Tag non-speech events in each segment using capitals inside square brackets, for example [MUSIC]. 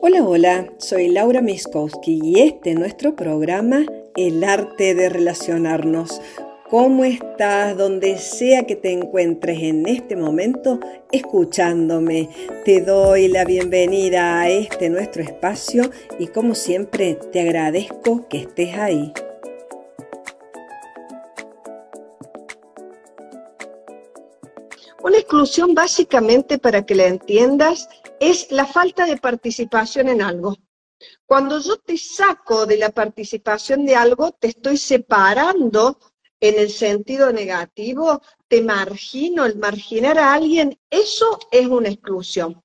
Hola, hola, soy Laura Miskowski y este es nuestro programa El arte de relacionarnos. ¿Cómo estás donde sea que te encuentres en este momento escuchándome? Te doy la bienvenida a este nuestro espacio y como siempre te agradezco que estés ahí. Una exclusión básicamente para que la entiendas es la falta de participación en algo. Cuando yo te saco de la participación de algo, te estoy separando en el sentido negativo, te margino, el marginar a alguien, eso es una exclusión.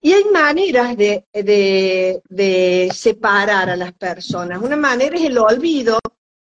Y hay maneras de, de, separar a las personas. Una manera es el olvido,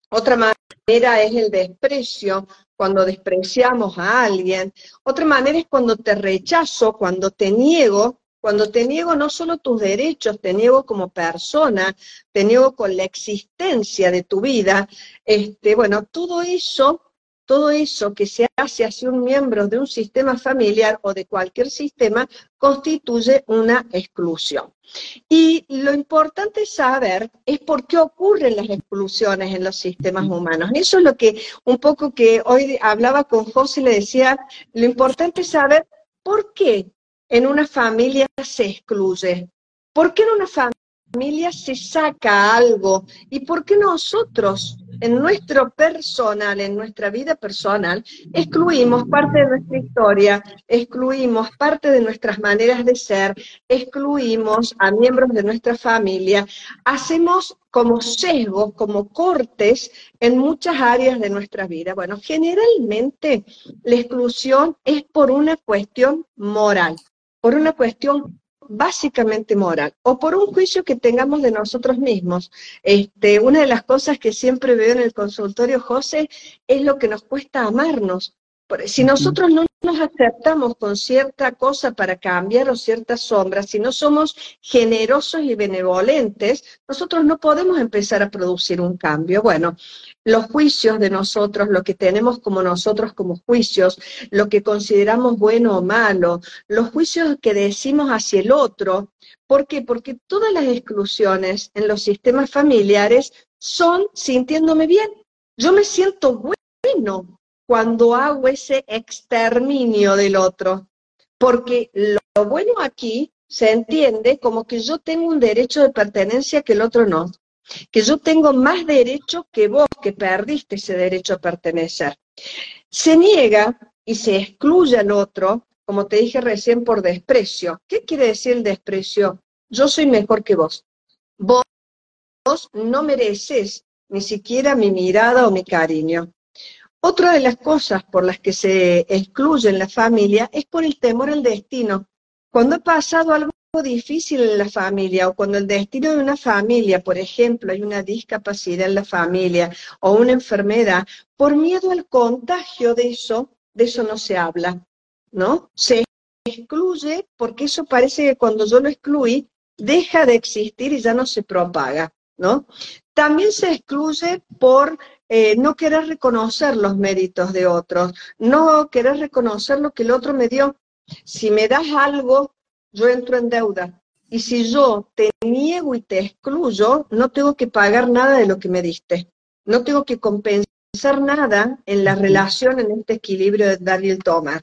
otra manera es el desprecio, cuando despreciamos a alguien. Otra manera es cuando te rechazo, cuando te niego, cuando te niego no solo tus derechos, te niego como persona, te niego con la existencia de tu vida, este, bueno, todo eso, todo eso que se hace hacia un miembro de un sistema familiar o de cualquier sistema constituye una exclusión. Y lo importante saber es por qué ocurren las exclusiones en los sistemas humanos. Eso es lo que un poco que hoy hablaba con José, le decía, lo importante es saber por qué en una familia se excluye? ¿Por qué en una familia se saca algo? ¿Y por qué nosotros, en nuestro personal, en nuestra vida personal, excluimos parte de nuestra historia, excluimos parte de nuestras maneras de ser, excluimos a miembros de nuestra familia, hacemos como sesgos, como cortes en muchas áreas de nuestra vida? Bueno, generalmente la exclusión es por una cuestión moral por una cuestión básicamente moral o por un juicio que tengamos de nosotros mismos. Este, una de las cosas que siempre veo en el consultorio, José, es lo que nos cuesta amarnos. Si nosotros no nos aceptamos con cierta cosa para cambiar o ciertas sombras, si no somos generosos y benevolentes, nosotros no podemos empezar a producir un cambio. Bueno, los juicios de nosotros, lo que tenemos como nosotros como juicios, lo que consideramos bueno o malo, los juicios que decimos hacia el otro. ¿Por qué? Porque todas las exclusiones en los sistemas familiares son sintiéndome bien. Yo me siento bueno, cuando hago ese exterminio del otro. Porque lo bueno aquí se entiende como que yo tengo un derecho de pertenencia que el otro no. Que yo tengo más derecho que vos, que perdiste ese derecho a pertenecer. Se niega y se excluye al otro, como te dije recién, por desprecio. ¿Qué quiere decir el desprecio? Yo soy mejor que vos. Vos no mereces ni siquiera mi mirada o mi cariño. Otra de las cosas por las que se excluye en la familia es por el temor al destino. Cuando ha pasado algo difícil en la familia o cuando el destino de una familia, por ejemplo, hay una discapacidad en la familia o una enfermedad, por miedo al contagio de eso, de eso no se habla, ¿no? Se excluye porque eso parece que cuando yo lo excluí, deja de existir y ya no se propaga, ¿no? También se excluye por eh, no querer reconocer los méritos de otros, no querer reconocer lo que el otro me dio. Si me das algo, yo entro en deuda. Y si yo te niego y te excluyo, no tengo que pagar nada de lo que me diste. No tengo que compensar nada en la relación, en este equilibrio de dar y el tomar.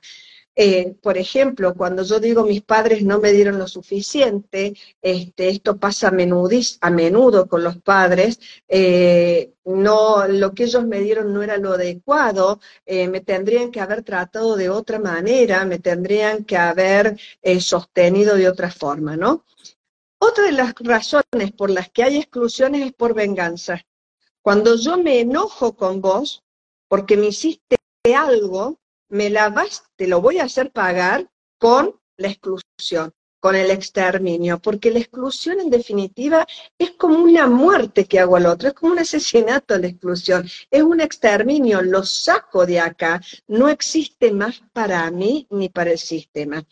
Eh, por ejemplo, cuando yo digo mis padres no me dieron lo suficiente, este, esto pasa a, a menudo con los padres, eh, no, lo que ellos me dieron no era lo adecuado, eh, me tendrían que haber tratado de otra manera, me tendrían que haber sostenido de otra forma, ¿no? Otra de las razones por las que hay exclusiones es por venganza. Cuando yo me enojo con vos porque me hiciste algo, me la vas, te lo voy a hacer pagar con la exclusión, con el exterminio, porque la exclusión en definitiva es como una muerte que hago al otro, es como un asesinato la exclusión, es un exterminio, lo saco de acá, no existe más para mí ni para el sistema.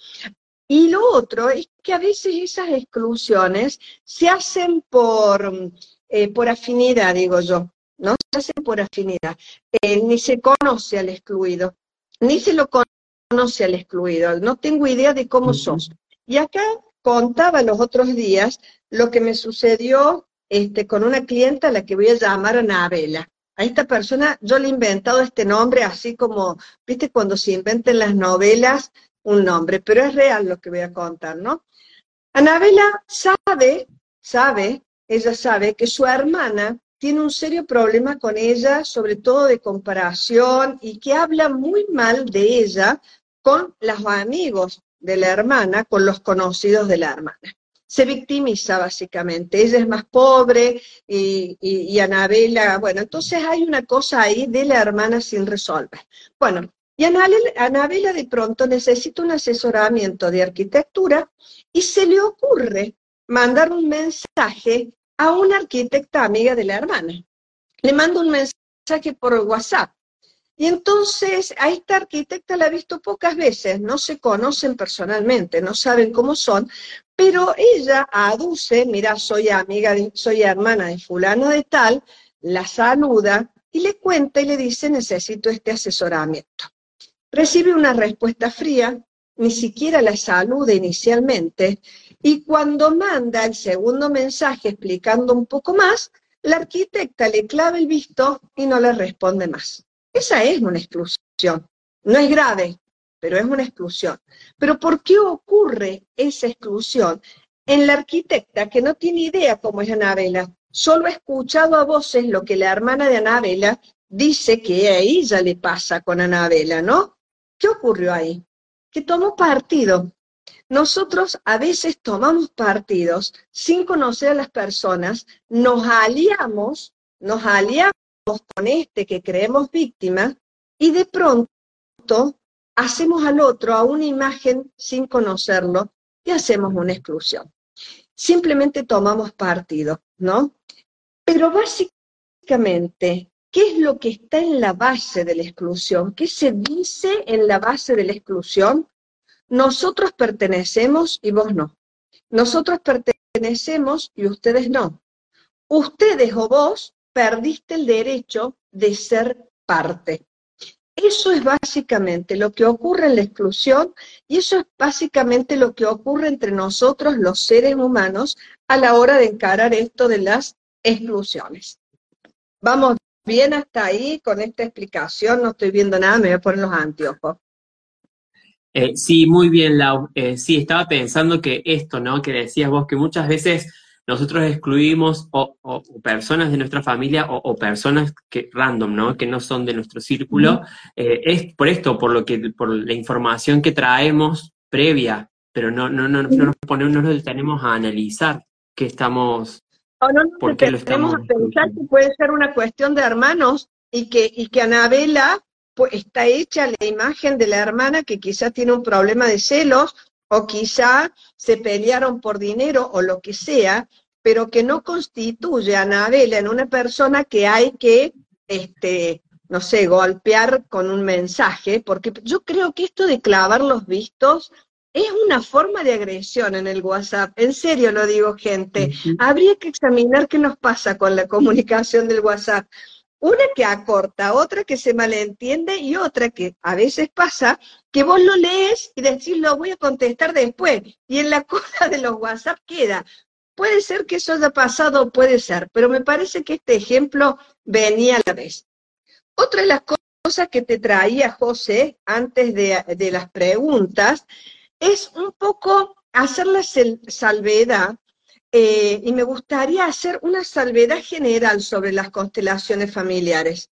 Y lo otro es que a veces esas exclusiones se hacen por, eh, por afinidad, digo yo, ¿no? Se hacen por afinidad. Eh, ni se conoce al excluido ni se lo conoce al excluido, no tengo idea de cómo sos. Y acá contaba los otros días lo que me sucedió este, con una clienta a la que voy a llamar Anabela. A esta persona yo le he inventado este nombre así como, viste, cuando se inventen las novelas un nombre, pero es real lo que voy a contar, ¿no? Anabela sabe, sabe, ella sabe que su hermana tiene un serio problema con ella, sobre todo de comparación, y que habla muy mal de ella con los amigos de la hermana, con los conocidos de la hermana. Se victimiza básicamente, ella es más pobre y, y, Anabela, bueno, entonces hay una cosa ahí de la hermana sin resolver. Bueno, y Anabela de pronto necesita un asesoramiento de arquitectura y se le ocurre mandar un mensaje a una arquitecta amiga de la hermana. Le manda un mensaje por WhatsApp. Y entonces a esta arquitecta la ha visto pocas veces, no se conocen personalmente, no saben cómo son, pero ella aduce, mira, soy amiga, soy hermana de fulano de tal, la saluda y le cuenta y le dice, necesito este asesoramiento. Recibe una respuesta fría, ni siquiera la saluda inicialmente, y cuando manda el segundo mensaje explicando un poco más, la arquitecta le clava el visto y no le responde más. Esa es una exclusión. No es grave, pero es una exclusión. Pero ¿por qué ocurre esa exclusión? En la arquitecta que no tiene idea cómo es Anabela, solo ha escuchado a voces lo que la hermana de Anabela dice que a ella le pasa con Anabela, ¿no? ¿Qué ocurrió ahí? Que tomó partido nosotros a veces tomamos partidos sin conocer a las personas, nos aliamos, nos aliamos con este que creemos víctima y de pronto hacemos al otro a una imagen sin conocerlo y hacemos una exclusión. Simplemente tomamos partido, ¿no? Pero básicamente, ¿qué es lo que está en la base de la exclusión? ¿Qué se dice en la base de la exclusión? Nosotros pertenecemos y vos no. Nosotros pertenecemos y ustedes no. Ustedes o vos perdiste el derecho de ser parte. Eso es básicamente lo que ocurre en la exclusión y eso es básicamente lo que ocurre entre nosotros los seres humanos a la hora de encarar esto de las exclusiones. Vamos bien hasta ahí con esta explicación, no estoy viendo nada, me voy a poner los anteojos. Eh, sí, muy bien, Lau. Eh, sí, estaba pensando que esto, ¿no? Que decías vos, que muchas veces nosotros excluimos o, personas de nuestra familia o, personas que random, ¿no? Que no son de nuestro círculo. Eh, es por esto, por lo que, por la información que traemos previa, pero no, no, no, no nos ponemos, no nos detenemos a analizar qué estamos. O no nos detenemos a pensar que puede ser una cuestión de hermanos y que, y que Anabela está hecha la imagen de la hermana que quizá tiene un problema de celos o quizá se pelearon por dinero o lo que sea, pero que no constituye a Anabela en una persona que hay que, este, no sé, golpear con un mensaje, porque yo creo que esto de clavar los vistos es una forma de agresión en el WhatsApp. En serio lo digo, gente. Habría que examinar qué nos pasa con la comunicación del WhatsApp. Una que acorta, otra que se malentiende y otra que a veces pasa que vos lo lees y decís lo voy a contestar después y en la [LAUGHS] cola de los WhatsApp queda. Puede ser que eso haya pasado, puede ser, pero me parece que este ejemplo venía a la vez. Otra de las cosas que te traía José antes de, de las preguntas es un poco hacer la salvedad eh, y me gustaría hacer una salvedad general sobre las constelaciones familiares,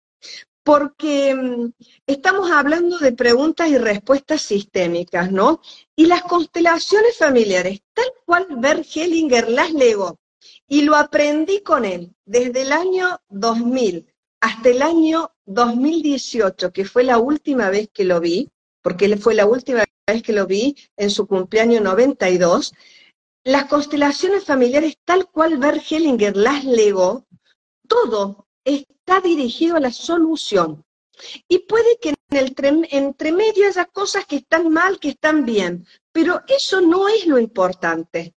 porque mm, estamos hablando de preguntas y respuestas sistémicas, ¿no? Y las constelaciones familiares, tal cual Bert Hellinger las legó, y lo aprendí con él desde el año 2000 hasta el año 2018, que fue la última vez que lo vi, porque fue la última vez que lo vi en su cumpleaños 92, las constelaciones familiares, tal cual Bert Hellinger las legó, todo está dirigido a la solución. Y puede que en el entre medio haya cosas que están mal, que están bien, pero eso no es lo importante.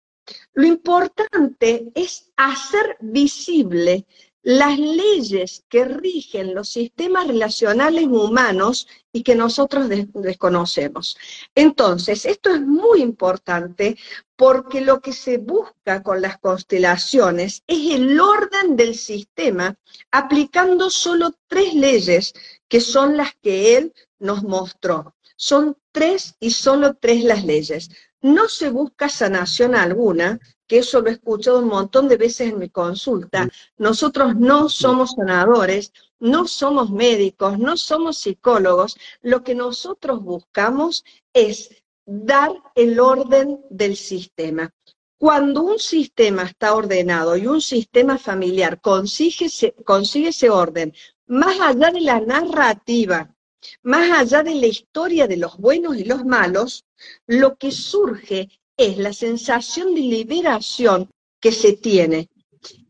Lo importante es hacer visible las leyes que rigen los sistemas relacionales humanos y que nosotros desconocemos. Entonces, esto es muy importante porque lo que se busca con las constelaciones es el orden del sistema aplicando solo tres leyes que son las que él nos mostró. Son tres y solo tres las leyes. No se busca sanación alguna, que eso lo he escuchado un montón de veces en mi consulta. Nosotros no somos sanadores, no somos médicos, no somos psicólogos. Lo que nosotros buscamos es dar el orden del sistema. Cuando un sistema está ordenado y un sistema familiar consigue consigue ese orden, más allá de la narrativa, más allá de la historia de los buenos y los malos, lo que surge es la sensación de liberación que se tiene.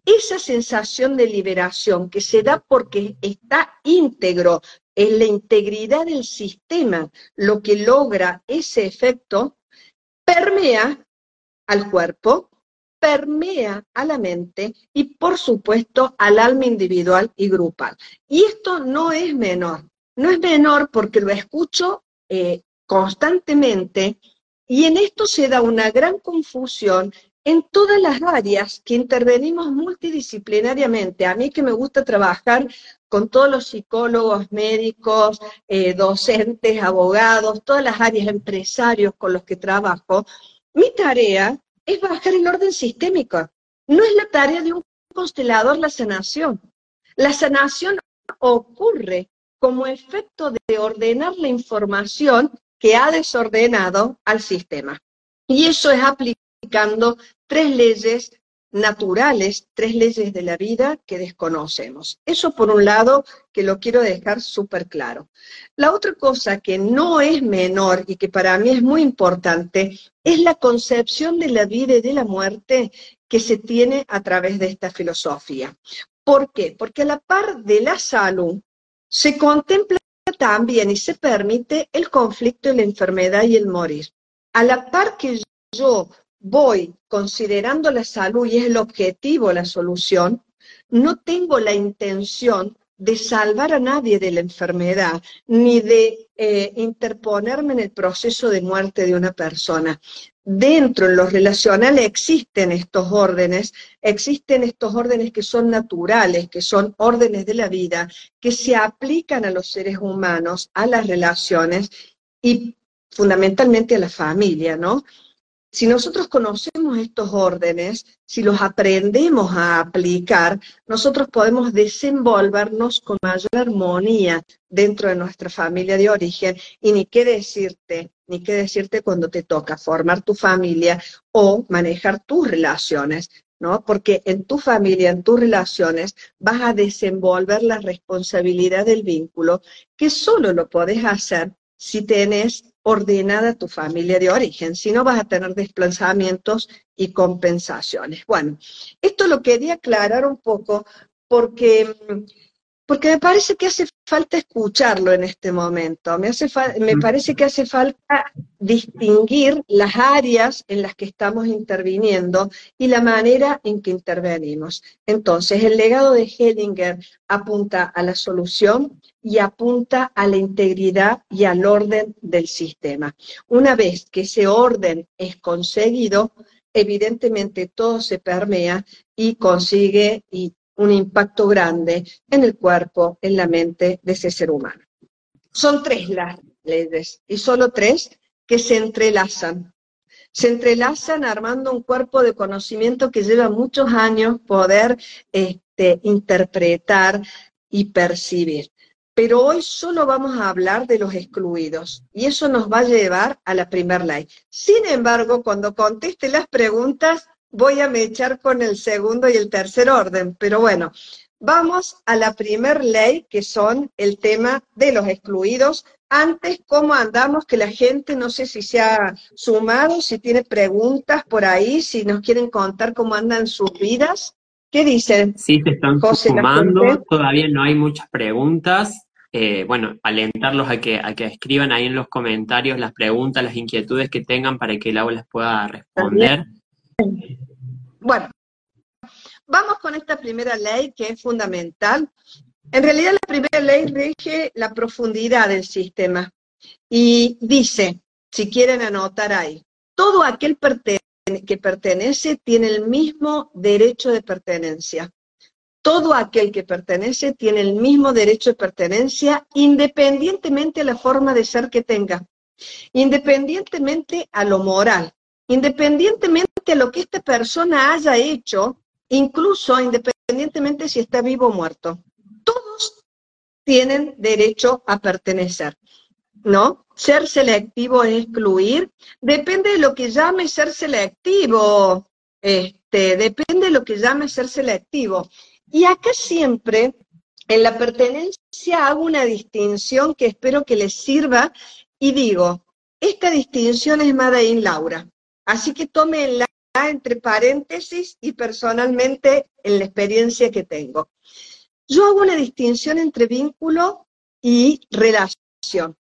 Esa sensación de liberación que se da porque está íntegro, en la integridad del sistema lo que logra ese efecto, permea al cuerpo, permea a la mente y por supuesto al alma individual y grupal. Y esto no es menor, no es menor porque lo escucho eh, constantemente y en esto se da una gran confusión en todas las áreas que intervenimos multidisciplinariamente. A mí que me gusta trabajar con todos los psicólogos, médicos, eh, docentes, abogados, todas las áreas empresarios con los que trabajo, mi tarea es bajar el orden sistémico. No es la tarea de un constelador la sanación. La sanación ocurre como efecto de ordenar la información que ha desordenado al sistema. Y eso es aplicando tres leyes naturales, tres leyes de la vida que desconocemos. Eso por un lado que lo quiero dejar súper claro. La otra cosa que no es menor y que para mí es muy importante es la concepción de la vida y de la muerte que se tiene a través de esta filosofía. ¿Por qué? Porque a la par de la salud se contempla también y se permite el conflicto la enfermedad y el morir. A la par que yo voy considerando la salud y es el objetivo, la solución, no tengo la intención de salvar a nadie de la enfermedad, ni de eh, interponerme en el proceso de muerte de una persona dentro en lo relacional existen estos órdenes, existen estos órdenes que son naturales, que son órdenes de la vida, que se aplican a los seres humanos, a las relaciones y fundamentalmente a la familia, ¿no? Si nosotros conocemos estos órdenes, si los aprendemos a aplicar, nosotros podemos desenvolvernos con mayor armonía dentro de nuestra familia de origen y ni qué decirte, ni qué decirte cuando te toca formar tu familia o manejar tus relaciones, ¿no? Porque en tu familia, en tus relaciones, vas a desenvolver la responsabilidad del vínculo que solo lo podés hacer si tenés ordenada tu familia de origen, si no vas a tener desplazamientos y compensaciones. Bueno, esto lo quería aclarar un poco porque, porque me parece que hace falta escucharlo en este momento, me, hace me parece que hace falta distinguir las áreas en las que estamos interviniendo y la manera en que intervenimos. Entonces, el legado de Hellinger apunta a la solución, y apunta a la integridad y al orden del sistema. Una vez que ese orden es conseguido, evidentemente todo se permea y consigue un impacto grande en el cuerpo, en la mente de ese ser humano. Son tres las leyes y solo tres que se entrelazan. Se entrelazan armando un cuerpo de conocimiento que lleva muchos años poder este, interpretar y percibir. Pero hoy solo vamos a hablar de los excluidos y eso nos va a llevar a la primer ley. Sin embargo, cuando conteste las preguntas, voy a me echar con el segundo y el tercer orden. Pero bueno, vamos a la primer ley, que son el tema de los excluidos. Antes, ¿cómo andamos? Que la gente, no sé si se ha sumado, si tiene preguntas por ahí, si nos quieren contar cómo andan sus vidas. ¿Qué dicen? Sí, se están sumando, todavía no hay muchas preguntas. Eh, bueno, alentarlos a que, a que escriban ahí en los comentarios las preguntas, las inquietudes que tengan para que Laura les pueda responder. Bueno, vamos con esta primera ley que es fundamental. En realidad la primera ley rige la profundidad del sistema y dice, si quieren anotar ahí, todo aquel que pertenece tiene el mismo derecho de pertenencia. Todo aquel que pertenece tiene el mismo derecho de pertenencia independientemente de la forma de ser que tenga, independientemente a lo moral, independientemente a lo que esta persona haya hecho, incluso independientemente si está vivo o muerto. Todos tienen derecho a pertenecer, ¿no? Ser selectivo es excluir, depende de lo que llame ser selectivo, este, depende de lo que llame ser selectivo. Y acá siempre, en la pertenencia, hago una distinción que espero que les sirva y digo, esta distinción es Made Laura. Así que tómenla entre paréntesis y personalmente en la experiencia que tengo. Yo hago una distinción entre vínculo y relación.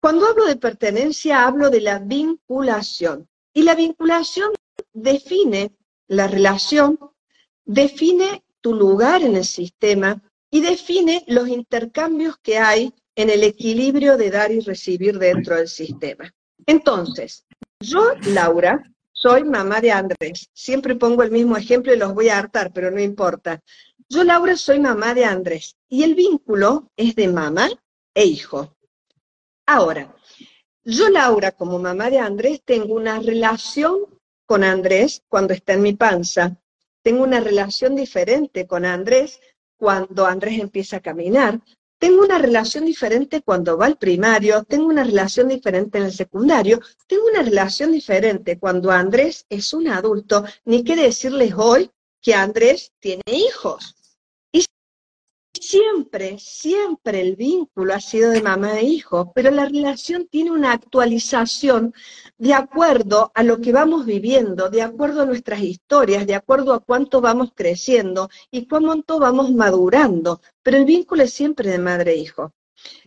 Cuando hablo de pertenencia, hablo de la vinculación. Y la vinculación define la relación, define tu lugar en el sistema y define los intercambios que hay en el equilibrio de dar y recibir dentro del sistema. Entonces, yo, Laura, soy mamá de Andrés. Siempre pongo el mismo ejemplo y los voy a hartar, pero no importa. Yo, Laura, soy mamá de Andrés y el vínculo es de mamá e hijo. Ahora, yo, Laura, como mamá de Andrés, tengo una relación con Andrés cuando está en mi panza. Tengo una relación diferente con Andrés cuando Andrés empieza a caminar. Tengo una relación diferente cuando va al primario, tengo una relación diferente en el secundario, tengo una relación diferente cuando Andrés es un adulto, ni qué decirles hoy que Andrés tiene hijos. Siempre, siempre el vínculo ha sido de mamá e hijo, pero la relación tiene una actualización de acuerdo a lo que vamos viviendo, de acuerdo a nuestras historias, de acuerdo a cuánto vamos creciendo y cuánto vamos madurando. Pero el vínculo es siempre de madre e hijo.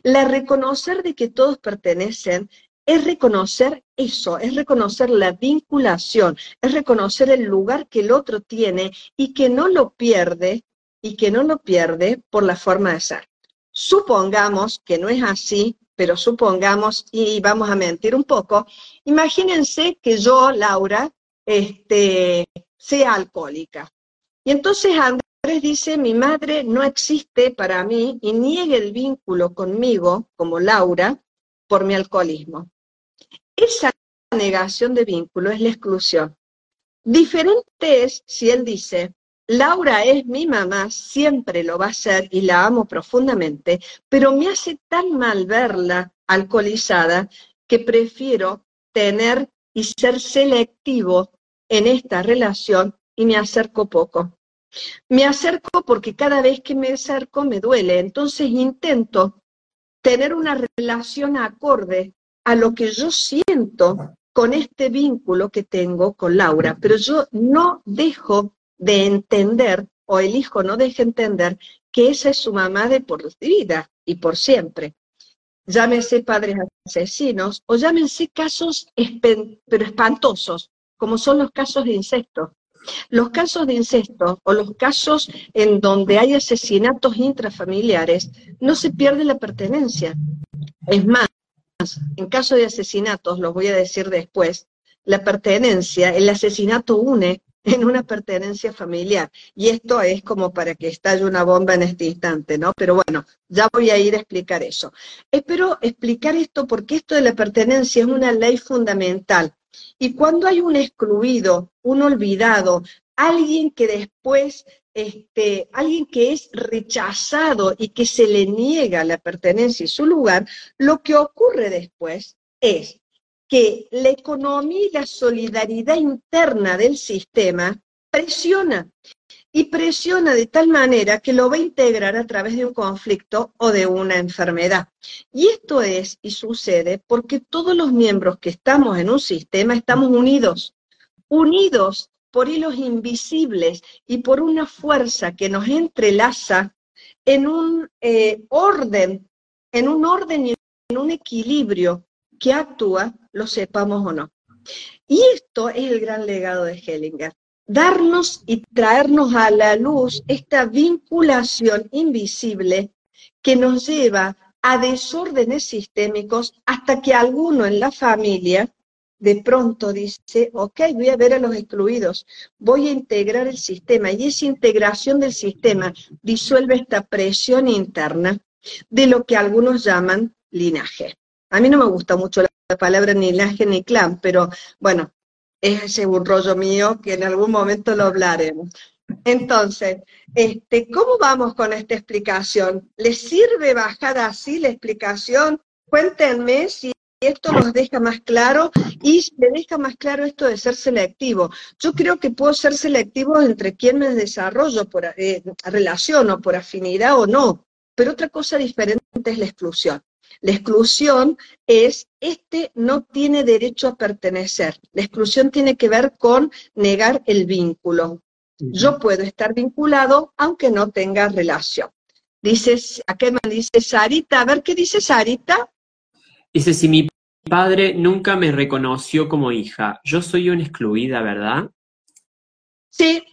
La reconocer de que todos pertenecen es reconocer eso, es reconocer la vinculación, es reconocer el lugar que el otro tiene y que no lo pierde y que no lo pierde por la forma de ser. Supongamos que no es así pero supongamos, y vamos a mentir un poco, imagínense que yo, Laura, este, sea alcohólica. Y entonces Andrés dice, mi madre no existe para mí y niegue el vínculo conmigo, como Laura, por mi alcoholismo. Esa negación de vínculo es la exclusión. Diferente es si él dice, Laura es mi mamá, siempre lo va a ser y la amo profundamente, pero me hace tan mal verla alcoholizada que prefiero tener y ser selectivo en esta relación y me acerco poco. Me acerco porque cada vez que me acerco me duele, entonces intento tener una relación acorde a lo que yo siento con este vínculo que tengo con Laura, pero yo no dejo de entender, o el hijo no deja entender, que esa es su mamá de por vida y por siempre. Llámense padres asesinos o llámense casos pero espantosos, como son los casos de incesto. Los casos de incesto o los casos en donde hay asesinatos intrafamiliares, no se pierde la pertenencia. Es más, en caso de asesinatos, los voy a decir después, la pertenencia, el asesinato une en una pertenencia familiar. Y esto es como para que estalle una bomba en este instante, ¿no? Pero bueno, ya voy a ir a explicar eso. Espero explicar esto porque esto de la pertenencia es una ley fundamental. Y cuando hay un excluido, un olvidado, alguien que después, este, alguien que es rechazado y que se le niega la pertenencia y su lugar, lo que ocurre después es que la economía y la solidaridad interna del sistema presiona y presiona de tal manera que lo va a integrar a través de un conflicto o de una enfermedad. Y esto es y sucede porque todos los miembros que estamos en un sistema estamos unidos, unidos por hilos invisibles y por una fuerza que nos entrelaza en un eh, orden, en un orden y en un equilibrio que actúa, lo sepamos o no. Y esto es el gran legado de Hellinger. darnos y traernos a la luz esta vinculación invisible que nos lleva a desórdenes sistémicos hasta que alguno en la familia de pronto dice, ok, voy a ver a los excluidos, voy a integrar el sistema y esa integración del sistema disuelve esta presión interna de lo que algunos llaman linaje. A mí no me gusta mucho la palabra ni linaje ni clan, pero bueno, ese es un rollo mío que en algún momento lo hablaremos. Entonces, este, ¿cómo vamos con esta explicación? ¿Les sirve bajar así la explicación? Cuéntenme si esto nos deja más claro y me deja más claro esto de ser selectivo. Yo creo que puedo ser selectivo entre quién me desarrollo, por eh, relaciono, por afinidad o no, pero otra cosa diferente es la exclusión. La exclusión es, este no tiene derecho a pertenecer. La exclusión tiene que ver con negar el vínculo. Yo puedo estar vinculado aunque no tenga relación. Dice, qué me dice Sarita, a ver qué dice Sarita. Dice, si mi padre nunca me reconoció como hija, yo soy una excluida, ¿verdad? Sí,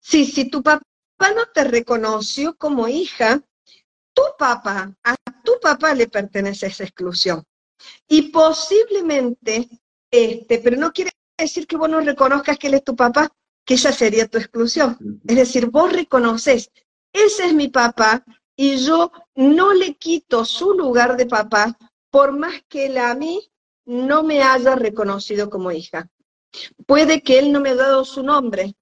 sí, si tu papá no te reconoció como hija, tu papá, a tu papá le pertenece esa exclusión. Y posiblemente, este, pero no quiere decir que vos no reconozcas que él es tu papá, que esa sería tu exclusión. Es decir, vos reconoces, ese es mi papá, y yo no le quito su lugar de papá, por más que él a mí no me haya reconocido como hija. Puede que él no me haya dado su nombre,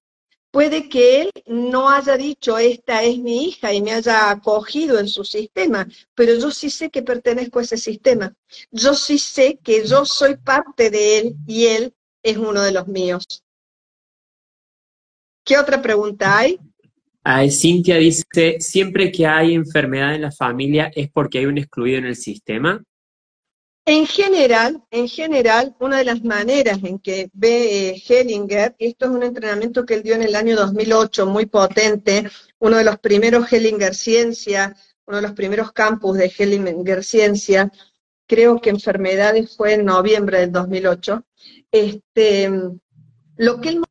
Puede que él no haya dicho, esta es mi hija y me haya acogido en su sistema, pero yo sí sé que pertenezco a ese sistema. Yo sí sé que yo soy parte de él y él es uno de los míos. ¿Qué otra pregunta hay? Cintia dice, siempre que hay enfermedad en la familia es porque hay un excluido en el sistema. En general, en general, una de las maneras en que ve eh, Hellinger, y esto es un entrenamiento que él dio en el año 2008, muy potente, uno de los primeros Hellinger Ciencia, uno de los primeros campus de Hellinger Ciencia, creo que enfermedades fue en noviembre del 2008, este, lo que él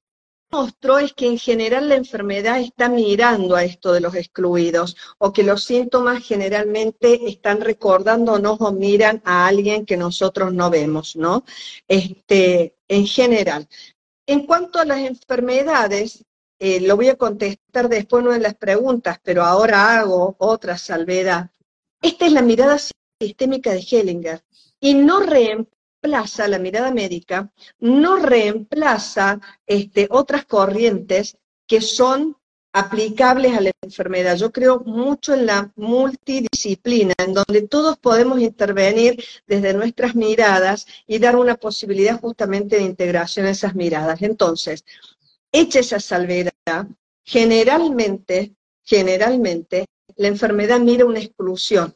mostró es que en general la enfermedad está mirando a esto de los excluidos, o que los síntomas generalmente están recordándonos o miran a alguien que nosotros no vemos, ¿no? Este, en general. En cuanto a las enfermedades, eh, lo voy a contestar después una de las preguntas, pero ahora hago otra salvedad. Esta es la mirada sistémica de Hellinger y no reemplaza reemplaza la mirada médica, no reemplaza este, otras corrientes que son aplicables a la enfermedad. Yo creo mucho en la multidisciplina, en donde todos podemos intervenir desde nuestras miradas y dar una posibilidad justamente de integración a esas miradas. Entonces, hecha esa salvedad, generalmente, generalmente, la enfermedad mira una exclusión.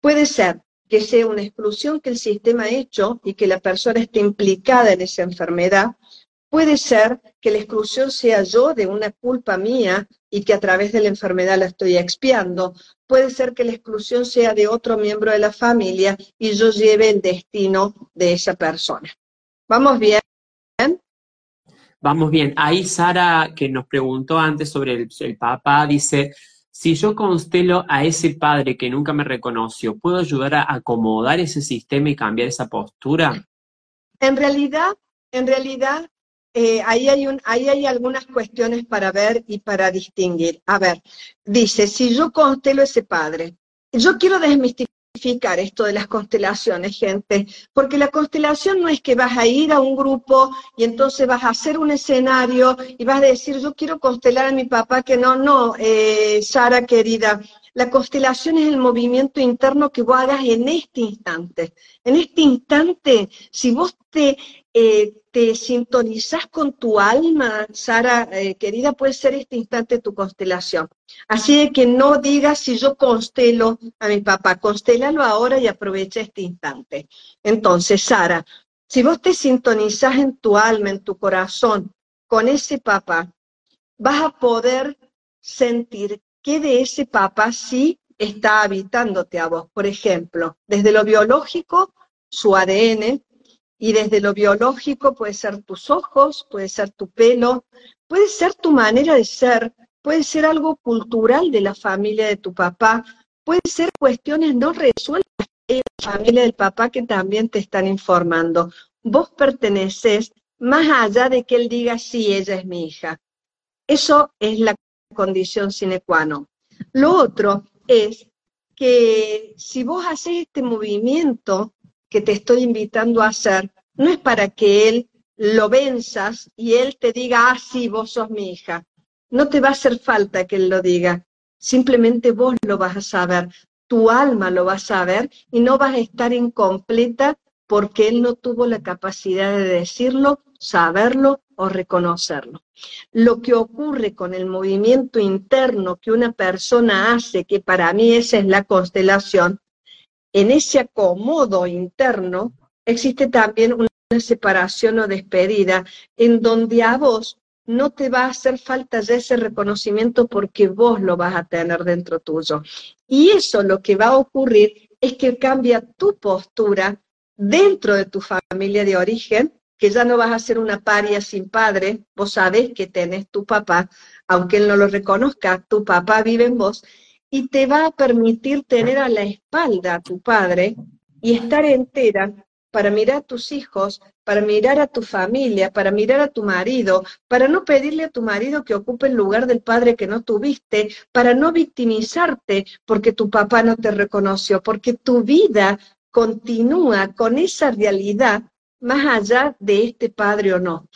Puede ser que sea una exclusión que el sistema ha hecho y que la persona esté implicada en esa enfermedad. Puede ser que la exclusión sea yo de una culpa mía y que a través de la enfermedad la estoy expiando. Puede ser que la exclusión sea de otro miembro de la familia y yo lleve el destino de esa persona. ¿Vamos bien? Vamos bien. Ahí Sara, que nos preguntó antes sobre el, el Papa, dice, si yo constelo a ese padre que nunca me reconoció, ¿puedo ayudar a acomodar ese sistema y cambiar esa postura? En realidad, en realidad, eh, ahí, hay un, ahí hay algunas cuestiones para ver y para distinguir. A ver, dice, si yo constelo a ese padre, yo quiero desmistificar esto de las constelaciones, gente, porque la constelación no es que vas a ir a un grupo y entonces vas a hacer un escenario y vas a decir, yo quiero constelar a mi papá, que no, no, eh, Sara querida, la constelación es el movimiento interno que vos hagas en este instante. En este instante, si vos te, eh, te sintonizás con tu alma, Sara, eh, querida, puede ser este instante tu constelación. Así de que no digas si yo constelo a mi papá, constélalo ahora y aprovecha este instante. Entonces, Sara, si vos te sintonizás en tu alma, en tu corazón, con ese papá, vas a poder sentir qué de ese papá sí está habitándote a vos. Por ejemplo, desde lo biológico, su ADN, y desde lo biológico puede ser tus ojos, puede ser tu pelo, puede ser tu manera de ser, puede ser algo cultural de la familia de tu papá, puede ser cuestiones no resueltas de la familia del papá que también te están informando. Vos perteneces más allá de que él diga, sí, ella es mi hija. Eso es la condición sine qua non. Lo otro es que si vos haces este movimiento que te estoy invitando a hacer, no es para que él lo venzas y él te diga, ah, sí, vos sos mi hija. No te va a hacer falta que él lo diga, simplemente vos lo vas a saber, tu alma lo va a saber y no vas a estar incompleta porque él no tuvo la capacidad de decirlo, saberlo o reconocerlo. Lo que ocurre con el movimiento interno que una persona hace, que para mí esa es la constelación, en ese acomodo interno existe también una separación o despedida en donde a vos no te va a hacer falta ya ese reconocimiento porque vos lo vas a tener dentro tuyo. Y eso lo que va a ocurrir es que cambia tu postura dentro de tu familia de origen, que ya no vas a ser una paria sin padre, vos sabés que tenés tu papá, aunque él no lo reconozca, tu papá vive en vos, y te va a permitir tener a la espalda a tu padre y estar entera para mirar a tus hijos, para mirar a tu familia, para mirar a tu marido, para no pedirle a tu marido que ocupe el lugar del padre que no tuviste, para no victimizarte porque tu papá no te reconoció, porque tu vida continúa con esa realidad más allá de este padre o no.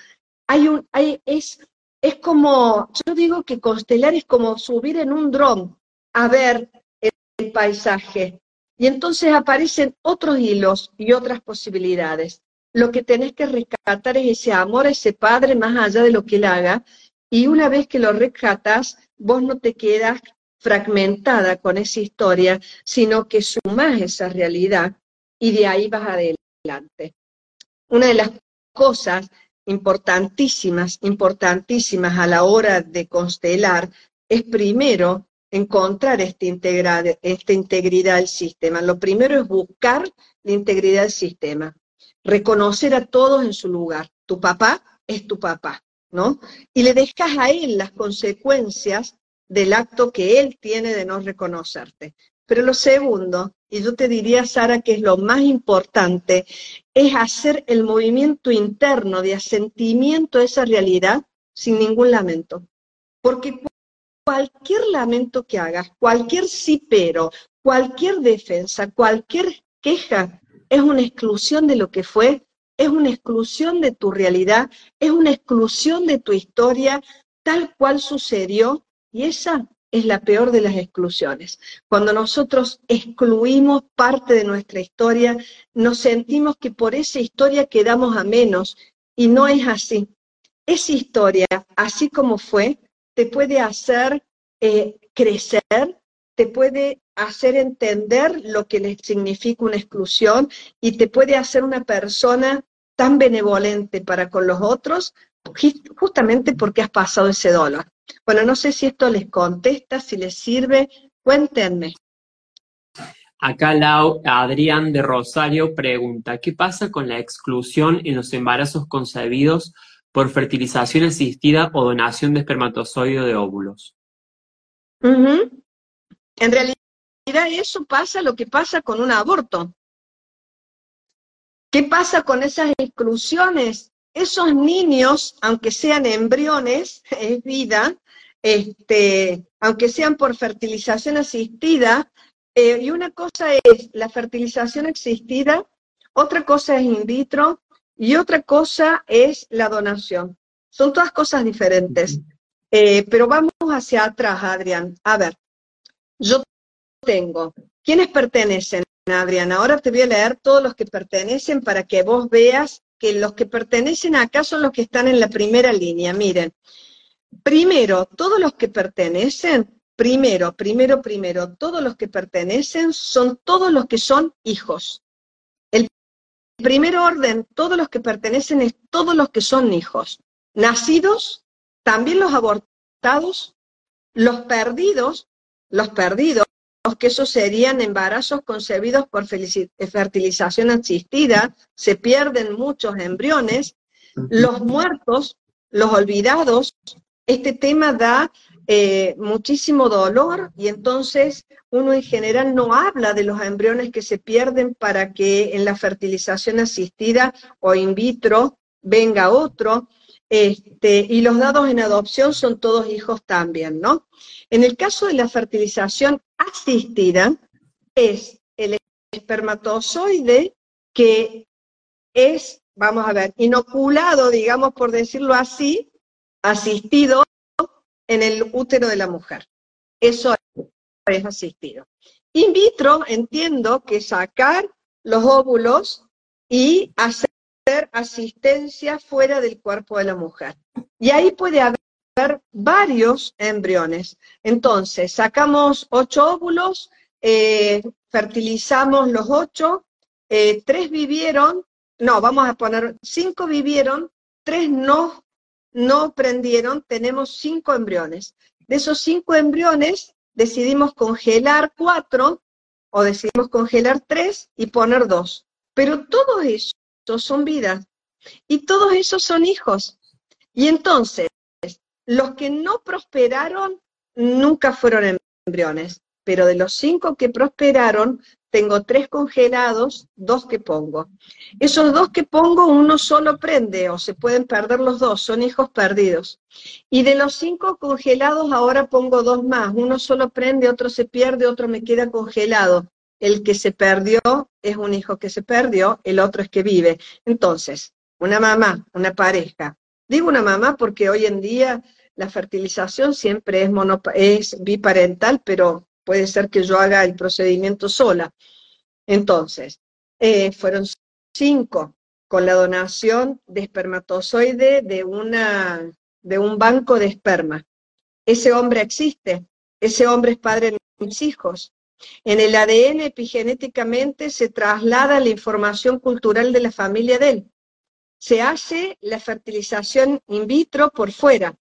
Hay un, hay, es, es como, yo digo que constelar es como subir en un dron a ver el paisaje. Y entonces aparecen otros hilos y otras posibilidades. Lo que tenés que rescatar es ese amor a ese padre más allá de lo que él haga. Y una vez que lo rescatas, vos no te quedas fragmentada con esa historia, sino que sumás esa realidad y de ahí vas adelante. Una de las cosas importantísimas, importantísimas a la hora de constelar es primero encontrar esta, esta integridad del sistema. Lo primero es buscar la integridad del sistema, reconocer a todos en su lugar. Tu papá es tu papá, ¿no? Y le dejas a él las consecuencias del acto que él tiene de no reconocerte. Pero lo segundo, y yo te diría, Sara, que es lo más importante, es hacer el movimiento interno de asentimiento a esa realidad sin ningún lamento. Porque cualquier lamento que hagas, cualquier sí pero, cualquier defensa, cualquier queja, es una exclusión de lo que fue, es una exclusión de tu realidad, es una exclusión de tu historia tal cual sucedió, y esa es la peor de las exclusiones. Cuando nosotros excluimos parte de nuestra historia, nos sentimos que por esa historia quedamos a menos y no es así. Esa historia, así como fue, te puede hacer eh, crecer, te puede hacer entender lo que le significa una exclusión y te puede hacer una persona tan benevolente para con los otros, justamente porque has pasado ese dolor. Bueno, no sé si esto les contesta, si les sirve, cuéntenme. Acá Lau, Adrián de Rosario pregunta, ¿qué pasa con la exclusión en los embarazos concebidos por fertilización asistida o donación de espermatozoide de óvulos? En realidad eso pasa lo que pasa con un aborto. ¿Qué pasa con esas exclusiones? esos niños, aunque sean embriones, [LAUGHS] es vida, este, aunque sean por fertilización asistida, eh, y una cosa es la fertilización asistida, otra cosa es in vitro y otra cosa es la donación. Son todas cosas diferentes. Eh, pero vamos hacia atrás, Adrián. A ver, yo tengo, ¿quiénes pertenecen, Adrián? Ahora te voy a leer todos los que pertenecen para que vos veas que los que pertenecen acá son los que están en la primera línea. Miren, primero, todos los que pertenecen, primero, primero, primero, todos los que pertenecen son todos los que son hijos. Primer orden, todos los que pertenecen es todos los que son hijos. Nacidos, también los abortados, los perdidos, los perdidos, que esos serían embarazos concebidos por fertilización asistida, se pierden muchos embriones, los muertos, los olvidados, este tema da eh, muchísimo dolor y entonces uno en general no habla de los embriones que se pierden para que en la fertilización asistida o in vitro venga otro. Este, y los dados en adopción son todos hijos también, ¿no? En el caso de la fertilización asistida, es el espermatozoide que es, vamos a ver, inoculado, digamos por decirlo así, asistido en el útero de la mujer. Eso es asistido. In vitro entiendo que sacar los óvulos y hacer asistencia fuera del cuerpo de la mujer. Y ahí puede haber varios embriones. Entonces, sacamos ocho óvulos, eh, fertilizamos los ocho, eh, tres vivieron, no, vamos a poner, cinco vivieron, tres no no prendieron, tenemos cinco embriones. De esos cinco embriones decidimos congelar cuatro o decidimos congelar tres y poner dos. Pero todos esos son vidas y todos esos son hijos. Y entonces, los que no prosperaron nunca fueron embriones, pero de los cinco que prosperaron, tengo tres congelados, dos que pongo. Esos dos que pongo, uno solo prende o se pueden perder los dos, son hijos perdidos. Y de los cinco congelados ahora pongo dos más, uno solo prende, otro se pierde, otro me queda congelado. El que se perdió es un hijo que se perdió, el otro es que vive. Entonces, una mamá, una pareja. Digo una mamá porque hoy en día la fertilización siempre es, es biparental, pero puede ser que yo haga el procedimiento sola. Entonces, eh, fueron cinco con la donación de espermatozoide de, una, de un banco de esperma. Ese hombre existe, ese hombre es padre de mis hijos. En el ADN epigenéticamente se traslada la información cultural de la familia de él. Se hace la fertilización in vitro por fuera.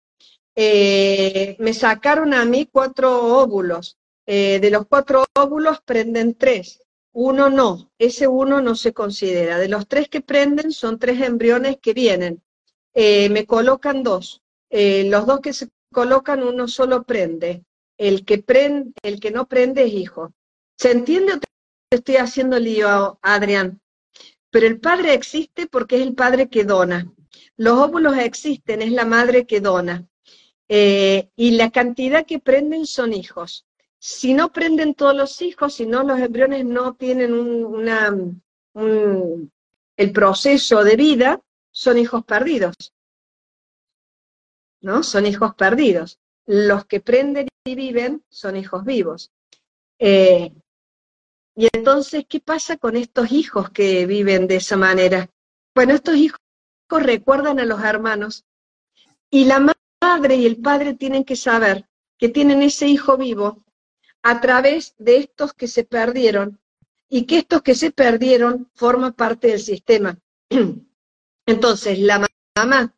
Eh, me sacaron a mí cuatro óvulos. Eh, de los cuatro óvulos prenden tres, uno no, ese uno no se considera. De los tres que prenden son tres embriones que vienen. Eh, me colocan dos. Eh, los dos que se colocan, uno solo prende. El que, prende, el que no prende es hijo. ¿Se entiende o te estoy haciendo lío, Adrián? Pero el padre existe porque es el padre que dona. Los óvulos existen, es la madre que dona. y la cantidad que prenden son hijos si no prenden todos los hijos, si no los embriones no tienen una, el proceso de vida, son hijos perdidos. ¿No? Son hijos perdidos. Los que prenden y viven son hijos vivos. Eh, y entonces, ¿qué pasa con estos hijos que viven de esa manera? Bueno, estos hijos recuerdan a los hermanos y la madre y el padre tienen que saber que tienen ese hijo vivo a través de estos que se perdieron y que estos que se perdieron forman parte del sistema. [CLEARS THROAT] Entonces, la mamá,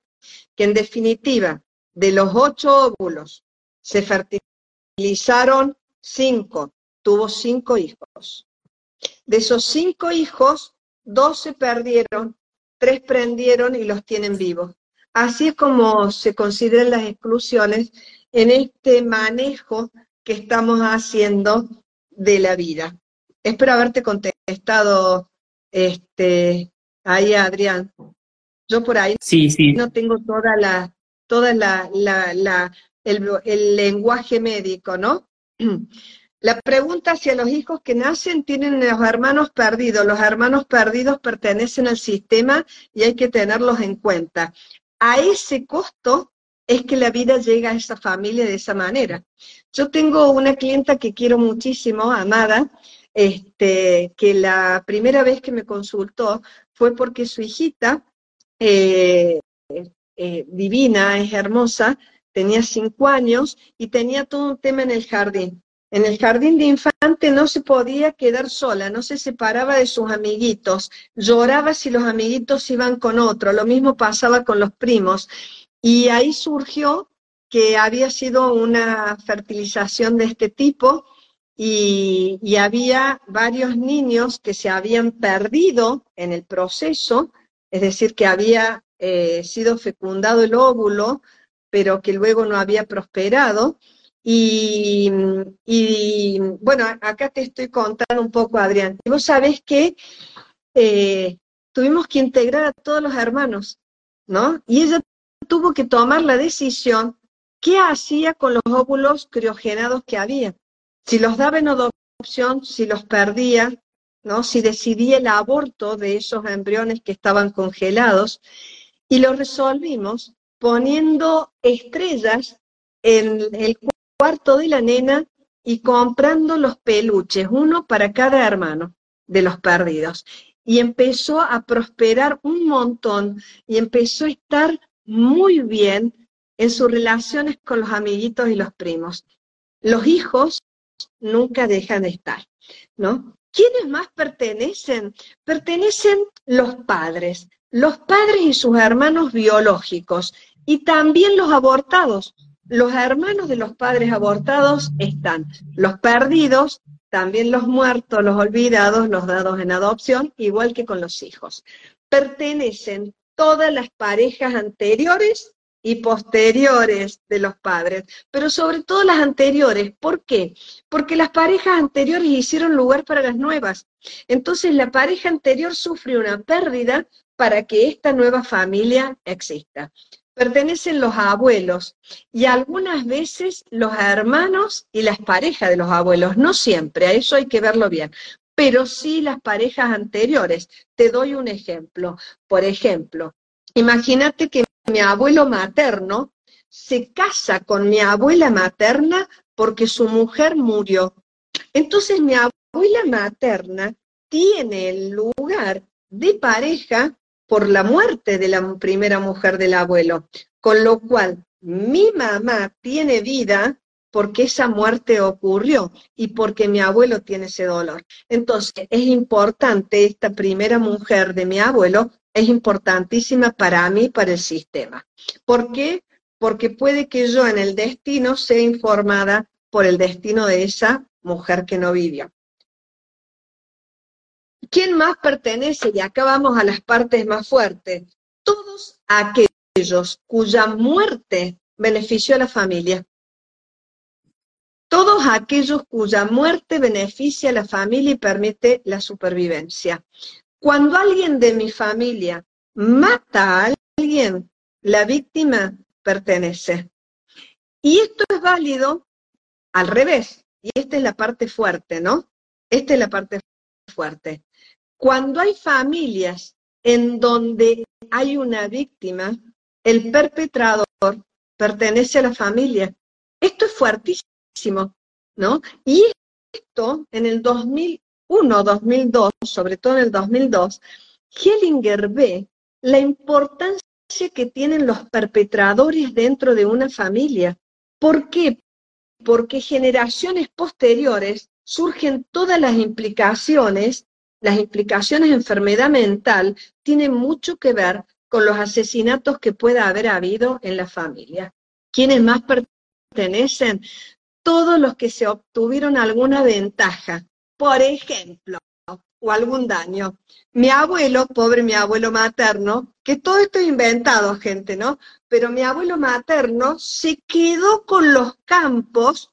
que en definitiva, de los ocho óvulos, se fertilizaron cinco, tuvo cinco hijos. De esos cinco hijos, dos se perdieron, tres prendieron y los tienen vivos. Así es como se consideran las exclusiones en este manejo que estamos haciendo de la vida. Espero haberte contestado este, ahí, Adrián. Yo por ahí sí, sí. no tengo toda la, toda la, la, el, lenguaje médico, ¿no? [CLEARS THROAT] La pregunta si a los hijos que nacen tienen los hermanos perdidos. Los hermanos perdidos pertenecen al sistema y hay que tenerlos en cuenta. A ese costo es que la vida llega a esa familia de esa manera. Yo tengo una clienta que quiero muchísimo, Amada, este, que la primera vez que me consultó fue porque su hijita, eh, eh, divina, es hermosa, tenía cinco años y tenía todo un tema en el jardín. En el jardín de infante no se podía quedar sola, no se separaba de sus amiguitos, lloraba si los amiguitos iban con otro, lo mismo pasaba con los primos. Y ahí surgió que había sido una fertilización de este tipo y, había varios niños que se habían perdido en el proceso, es decir, que había eh, sido fecundado el óvulo, pero que luego no había prosperado. Y, bueno, acá te estoy contando un poco, Adrián. Y vos sabés que eh, tuvimos que integrar a todos los hermanos, ¿no? Y ella tuvo que tomar la decisión qué hacía con los óvulos criogenados que había. Si los daba en adopción, si los perdía, ¿no? Si decidía el aborto de esos embriones que estaban congelados. Y lo resolvimos poniendo estrellas en el cuarto de la nena y comprando los peluches, uno para cada hermano de los perdidos. Y empezó a prosperar un montón y empezó a estar muy bien en sus relaciones con los amiguitos y los primos. Los hijos nunca dejan de estar, ¿no? ¿Quiénes más pertenecen? Pertenecen los padres, los padres y sus hermanos biológicos, y también los abortados. Los hermanos de los padres abortados están los perdidos, también los muertos, los olvidados, los dados en adopción, igual que con los hijos. Pertenecen todas las parejas anteriores y posteriores de los padres, pero sobre todo las anteriores. ¿Por qué? Porque las parejas anteriores hicieron lugar para las nuevas. Entonces la pareja anterior sufre una pérdida para que esta nueva familia exista pertenecen los abuelos y algunas veces los hermanos y las parejas de los abuelos, no siempre, a eso hay que verlo bien, pero sí las parejas anteriores. Te doy un ejemplo. Por ejemplo, imagínate que mi abuelo materno se casa con mi abuela materna porque su mujer murió. Entonces mi abuela materna tiene el lugar de pareja por la muerte de la primera mujer del abuelo, con lo cual mi mamá tiene vida porque esa muerte ocurrió y porque mi abuelo tiene ese dolor. Entonces, es importante, esta primera mujer de mi abuelo es importantísima para mí, para el sistema. ¿Por qué? Porque puede que yo en el destino sea informada por el destino de esa mujer que no vivió. ¿Quién más pertenece? Y acá vamos a las partes más fuertes. Todos aquellos cuya muerte benefició a la familia. Todos aquellos cuya muerte beneficia a la familia y permite la supervivencia. Cuando alguien de mi familia mata a alguien, la víctima pertenece. Y esto es válido al revés. Y esta es la parte fuerte, ¿no? Esta es la parte fuerte. Cuando hay familias en donde hay una víctima, el perpetrador pertenece a la familia. Esto es fuertísimo, ¿no? Y esto en el 2001, 2002, sobre todo en el 2002, Hellinger ve la importancia que tienen los perpetradores dentro de una familia. ¿Por qué? Porque generaciones posteriores surgen todas las implicaciones las implicaciones de enfermedad mental tienen mucho que ver con los asesinatos que pueda haber habido en la familia. ¿Quiénes más pertenecen? Todos los que se obtuvieron alguna ventaja, por ejemplo, o algún daño. Mi abuelo, pobre mi abuelo materno, que todo esto es inventado, gente, ¿no? Pero mi abuelo materno se quedó con los campos,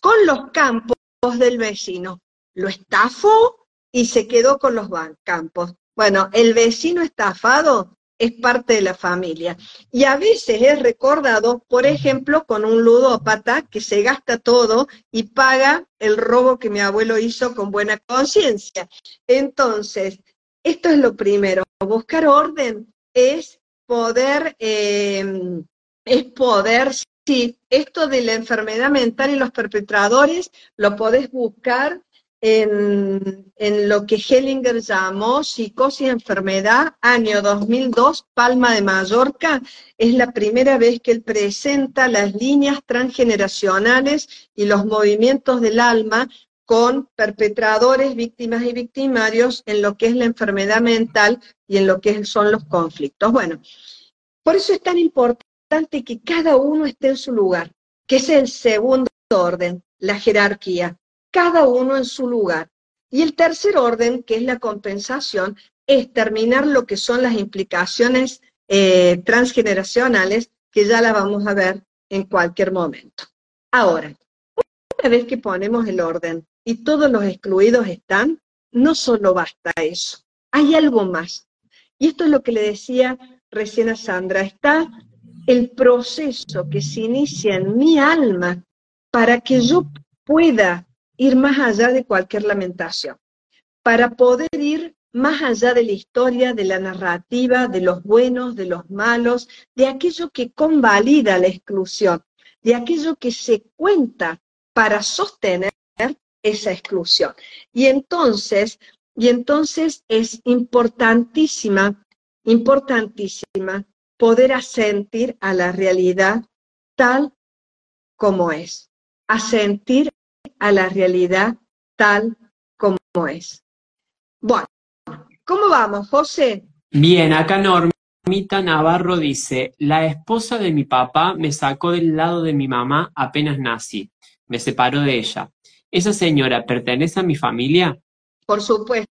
con los campos del vecino. Lo estafó y se quedó con los campos. Bueno, el vecino estafado es parte de la familia. Y a veces es recordado, por ejemplo, con un ludópata que se gasta todo y paga el robo que mi abuelo hizo con buena conciencia. Entonces, esto es lo primero. Buscar orden es poder, eh, es poder, sí, esto de la enfermedad mental y los perpetradores lo podés buscar en, lo que Hellinger llamó psicosis enfermedad, año 2002, Palma de Mallorca, es la primera vez que él presenta las líneas transgeneracionales y los movimientos del alma con perpetradores, víctimas y victimarios en lo que es la enfermedad mental y en lo que son los conflictos. Bueno, por eso es tan importante que cada uno esté en su lugar, que es el segundo orden, la jerarquía. Cada uno en su lugar. Y el tercer orden, que es la compensación, es terminar lo que son las implicaciones eh, transgeneracionales, que ya la vamos a ver en cualquier momento. Ahora, una vez que ponemos el orden y todos los excluidos están, no solo basta eso, hay algo más. Y esto es lo que le decía recién a Sandra, está el proceso que se inicia en mi alma para que yo pueda ir más allá de cualquier lamentación, para poder ir más allá de la historia, de la narrativa, de los buenos, de los malos, de aquello que convalida la exclusión, de aquello que se cuenta para sostener esa exclusión. Y entonces, y entonces es importantísima, importantísima poder asentir a la realidad tal como es, asentir a la realidad tal como es. Bueno, ¿cómo vamos, José? Bien, acá Normita Navarro dice, la esposa de mi papá me sacó del lado de mi mamá apenas nací, me separó de ella. ¿Esa señora pertenece a mi familia? Por supuesto.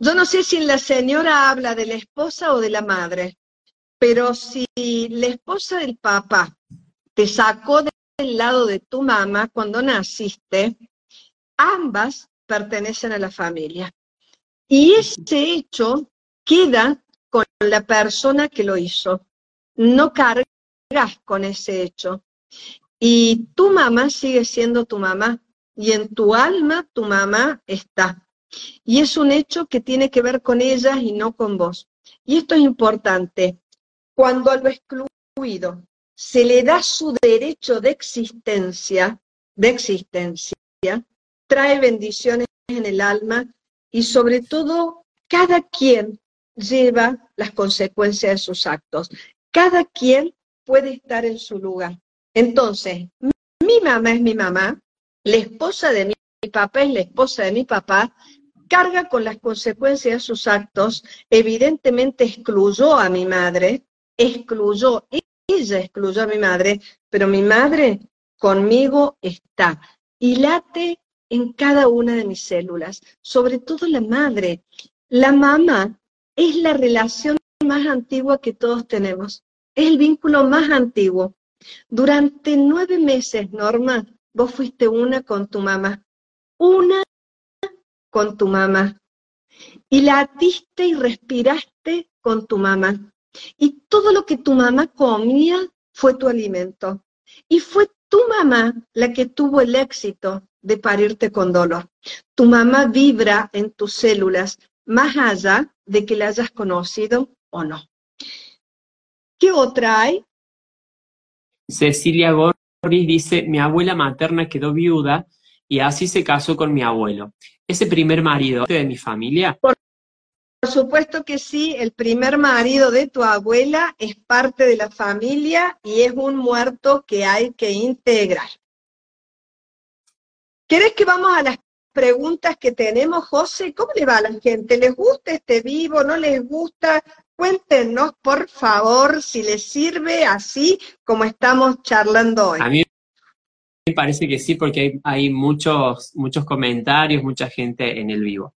Yo no sé si la señora habla de la esposa o de la madre, pero si la esposa del papá te sacó del lado de tu mamá cuando naciste, ambas pertenecen a la familia. Y ese hecho queda con la persona que lo hizo. No cargas con ese hecho. Y tu mamá sigue siendo tu mamá. Y en tu alma tu mamá está. Y es un hecho que tiene que ver con ellas y no con vos. Y esto es importante. Cuando lo excluido se le da su derecho de existencia, de existencia, trae bendiciones en el alma y sobre todo cada quien lleva las consecuencias de sus actos. Cada quien puede estar en su lugar. Entonces, mi mamá es mi mamá, la esposa de mi papá es la esposa de mi papá, carga con las consecuencias de sus actos, evidentemente excluyó a mi madre, excluyó, ella excluyó a mi madre, pero mi madre conmigo está y late en cada una de mis células, sobre todo la madre. La mamá es la relación más antigua que todos tenemos, es el vínculo más antiguo. Durante nueve meses, Norma, vos fuiste una con tu mamá, una con tu mamá. Y latiste y respiraste con tu mamá. Y todo lo que tu mamá comía fue tu alimento. Y fue tu mamá la que tuvo el éxito de parirte con dolor. Tu mamá vibra en tus células más allá de que la hayas conocido o no. ¿Qué otra hay? Cecilia Gorris dice, mi abuela materna quedó viuda y así se casó con mi abuelo. ¿Ese primer marido de mi familia? Por, supuesto que sí, el primer marido de tu abuela es parte de la familia y es un muerto que hay que integrar. ¿Querés que vamos a las preguntas que tenemos, José? ¿Cómo le va a la gente? ¿Les gusta este vivo? ¿No les gusta? Cuéntenos, por favor, si les sirve así como estamos charlando hoy. A mí me parece que sí, porque hay, muchos, muchos comentarios, mucha gente en el vivo.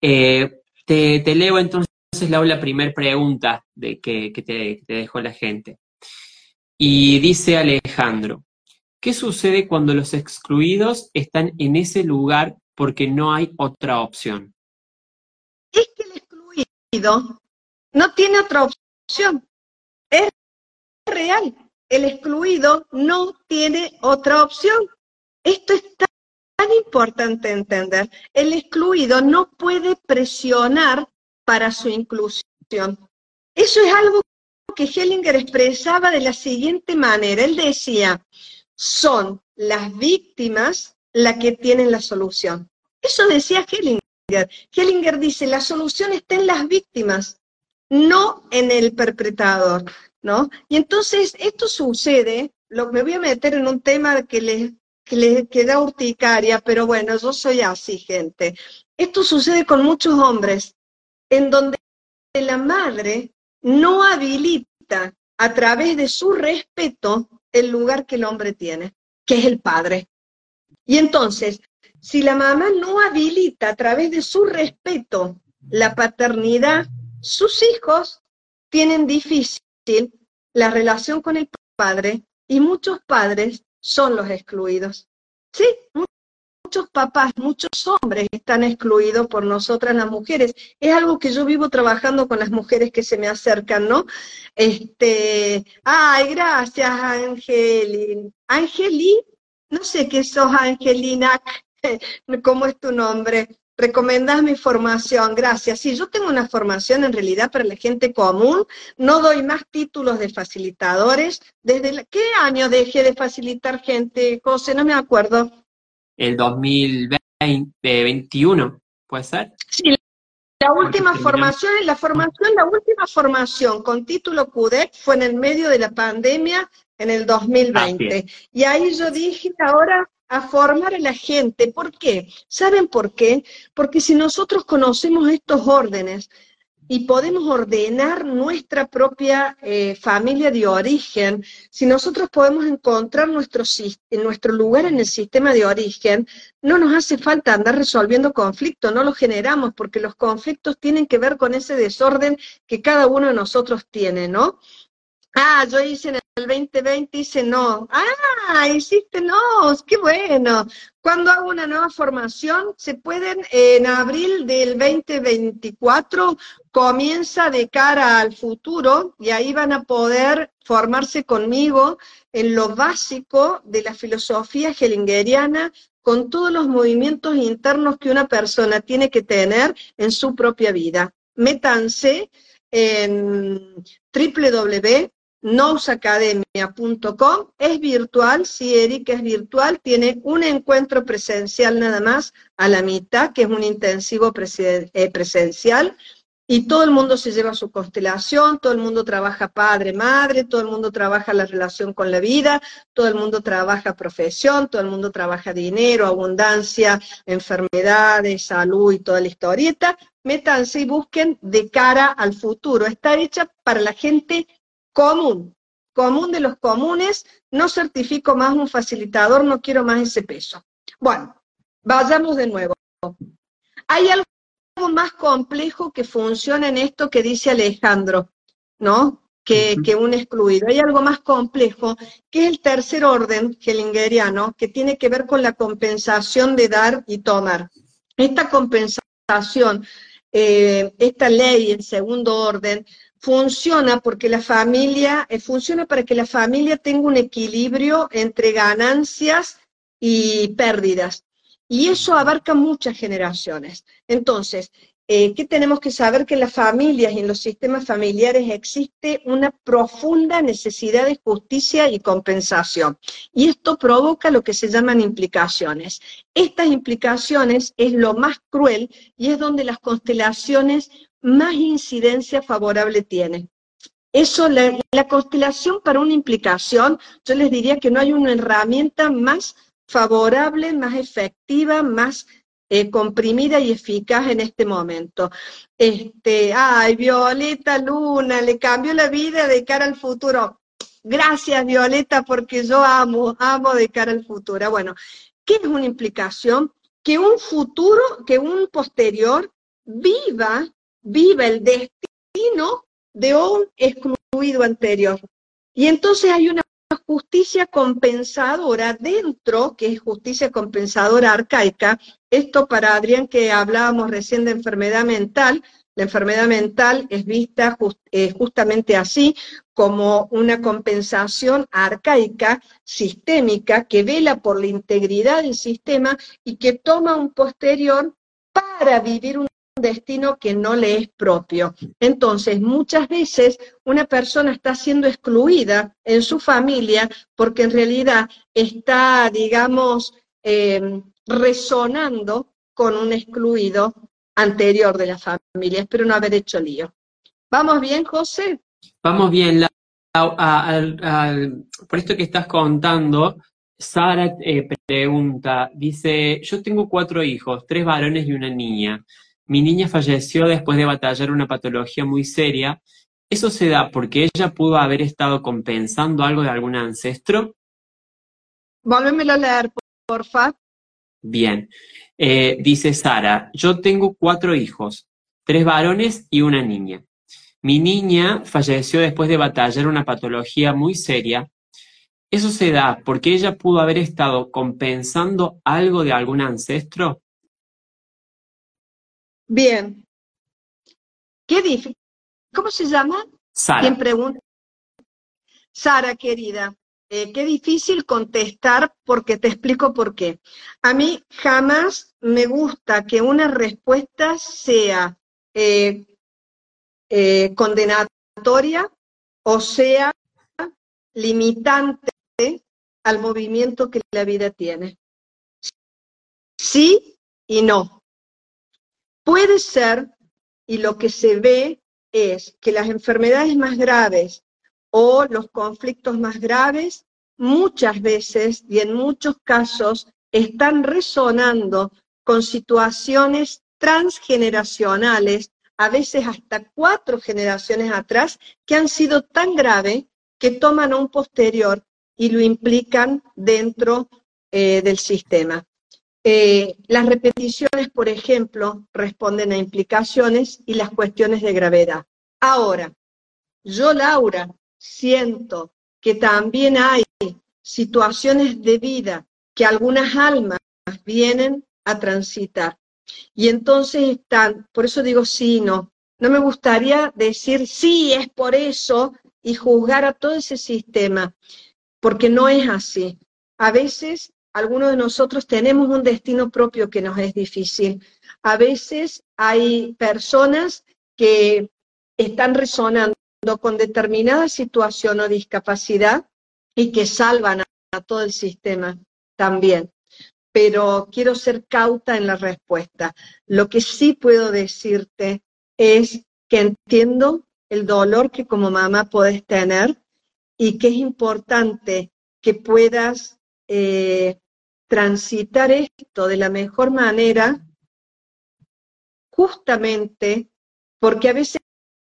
Eh, te, leo entonces, la primera pregunta de que, te, te dejó la gente. Y dice Alejandro, ¿qué sucede cuando los excluidos están en ese lugar porque no hay otra opción? Es que el excluido no tiene otra opción. Es real el excluido no tiene otra opción. Esto es tan, importante entender. El excluido no puede presionar para su inclusión. Eso es algo que Hellinger expresaba de la siguiente manera. Él decía, son las víctimas las que tienen la solución. Eso decía Hellinger. Hellinger dice, la solución está en las víctimas, no en el perpetrador. ¿no? Y entonces esto sucede, lo, me voy a meter en un tema que les, que queda urticaria, pero bueno, yo soy así, gente. Esto sucede con muchos hombres, en donde la madre no habilita a través de su respeto el lugar que el hombre tiene, que es el padre. Y entonces, si la mamá no habilita a través de su respeto la paternidad, sus hijos tienen difícil la relación con el padre y muchos padres son los excluidos. Sí, muchos papás, muchos hombres están excluidos por nosotras las mujeres. Es algo que yo vivo trabajando con las mujeres que se me acercan, ¿no? Este, ay, gracias, Angeli. Angeli, no sé qué sos, Angelina, [LAUGHS] ¿cómo es tu nombre? Recomendás mi formación, gracias. Sí, yo tengo una formación en realidad para la gente común, no doy más títulos de facilitadores. ¿Desde qué año dejé de facilitar gente, José? No me acuerdo. El 2021, ¿puede ser? Sí, la última formación, la formación, la última formación con título CUDEC fue en el medio de la pandemia en el 2020. y ahí yo dije, ahora a formar a la gente. ¿Por qué? ¿Saben por qué? Porque si nosotros conocemos estos órdenes y podemos ordenar nuestra propia eh, familia de origen, si nosotros podemos encontrar nuestro, nuestro lugar en el sistema de origen, no nos hace falta andar resolviendo conflictos, no los generamos, porque los conflictos tienen que ver con ese desorden que cada uno de nosotros tiene, ¿no? Ah, yo hice en el 2020, hice no. Ah, hiciste no, qué bueno. Cuando hago una nueva formación, se pueden, en abril del 2024, comienza de cara al futuro y ahí van a poder formarse conmigo en lo básico de la filosofía hellingeriana con todos los movimientos internos que una persona tiene que tener en su propia vida. Métanse en www nousacademia.com, es virtual, sí, Eric, es virtual, tiene un encuentro presencial nada más a la mitad, que es un intensivo eh, presencial, y todo el mundo se lleva su constelación, todo el mundo trabaja padre, madre, todo el mundo trabaja la relación con la vida, todo el mundo trabaja profesión, todo el mundo trabaja dinero, abundancia, enfermedades, salud y toda la historieta. Métanse y busquen de cara al futuro. Está hecha para la gente común, común de los comunes, no certifico más un facilitador, no quiero más ese peso. Bueno, vayamos de nuevo. Hay algo más complejo que funciona en esto que dice Alejandro, ¿no? Que, que, un excluido. Hay algo más complejo, que es el tercer orden hellingeriano, que tiene que ver con la compensación de dar y tomar. Esta compensación, eh, esta ley en segundo orden, funciona porque la familia, eh, funciona para que la familia tenga un equilibrio entre ganancias y pérdidas. Y eso abarca muchas generaciones. Entonces, eh, ¿qué tenemos que saber? Que en las familias y en los sistemas familiares existe una profunda necesidad de justicia y compensación. Y esto provoca lo que se llaman implicaciones. Estas implicaciones es lo más cruel y es donde las constelaciones más incidencia favorable tiene. Eso, la, constelación para una implicación, yo les diría que no hay una herramienta más favorable, más efectiva, más eh, comprimida y eficaz en este momento. Este, ay, Violeta Luna, le cambió la vida de cara al futuro. Gracias, Violeta, porque yo amo, amo de cara al futuro. Bueno, ¿qué es una implicación? Que un futuro, que un posterior viva vive el destino de un excluido anterior. Y entonces hay una justicia compensadora dentro, que es justicia compensadora arcaica, esto para Adrián que hablábamos recién de enfermedad mental, la enfermedad mental es vista eh, justamente así, como una compensación arcaica, sistémica, que vela por la integridad del sistema y que toma un posterior para vivir un destino que no le es propio. Entonces, muchas veces una persona está siendo excluida en su familia porque en realidad está, digamos, eh, resonando con un excluido anterior de la familia. Espero no haber hecho lío. ¿Vamos bien, José? Vamos bien. por esto que estás contando, Sara eh, pregunta, dice, yo tengo cuatro hijos, tres varones y una niña. Mi niña falleció después de batallar una patología muy seria. ¿Eso se da porque ella pudo haber estado compensando algo de algún ancestro? Volvémelo a leer, porfa. Bien. Eh, dice Sara, yo tengo cuatro hijos, tres varones y una niña. Mi niña falleció después de batallar una patología muy seria. ¿Eso se da porque ella pudo haber estado compensando algo de algún ancestro? Bien. ¿Qué difícil? ¿Cómo se llama? Sara. ¿Quién pregunta? Sara, querida, eh, qué difícil contestar porque te explico por qué. A mí jamás me gusta que una respuesta sea eh, eh, condenatoria o sea limitante al movimiento que la vida tiene. Sí y no. Puede ser, y lo que se ve es que las enfermedades más graves o los conflictos más graves muchas veces y en muchos casos están resonando con situaciones transgeneracionales, a veces hasta cuatro generaciones atrás, que han sido tan graves que toman a un posterior y lo implican dentro eh, del sistema. Eh, las repeticiones, por ejemplo, responden a implicaciones y las cuestiones de gravedad. Ahora, yo, Laura, siento que también hay situaciones de vida que algunas almas vienen a transitar. Y entonces están, por eso digo sí y no. No me gustaría decir sí, es por eso y juzgar a todo ese sistema, porque no es así. A veces algunos de nosotros tenemos un destino propio que nos es difícil. A veces hay personas que están resonando con determinada situación o discapacidad y que salvan a, todo el sistema también. Pero quiero ser cauta en la respuesta. Lo que sí puedo decirte es que entiendo el dolor que como mamá puedes tener y que es importante que puedas eh, transitar esto de la mejor manera, justamente porque a veces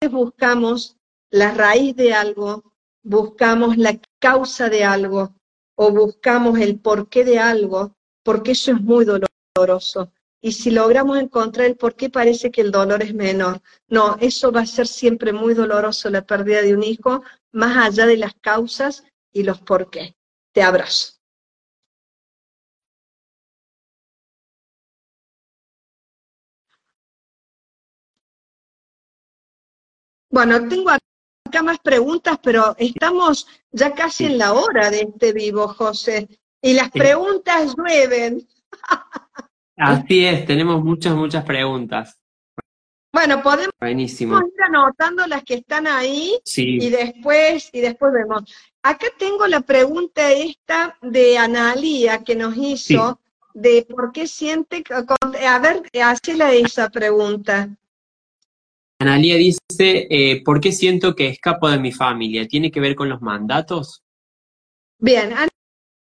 buscamos la raíz de algo, buscamos la causa de algo o buscamos el porqué de algo, porque eso es muy doloroso. Y si logramos encontrar el por qué parece que el dolor es menor. No, eso va a ser siempre muy doloroso la pérdida de un hijo, más allá de las causas y los por qué. Te abrazo. Bueno, tengo acá más preguntas, pero estamos ya casi en la hora de este vivo, José. Y las preguntas llueven. Así es, tenemos muchas, muchas preguntas. Bueno, podemos Buenísimo. ir anotando las que están ahí y después y después vemos. Acá tengo la pregunta esta de Analía que nos hizo de por qué siente, a ver, hazle esa pregunta. Analía dice, eh, ¿por qué siento que escapo de mi familia? ¿Tiene que ver con los mandatos? Bien,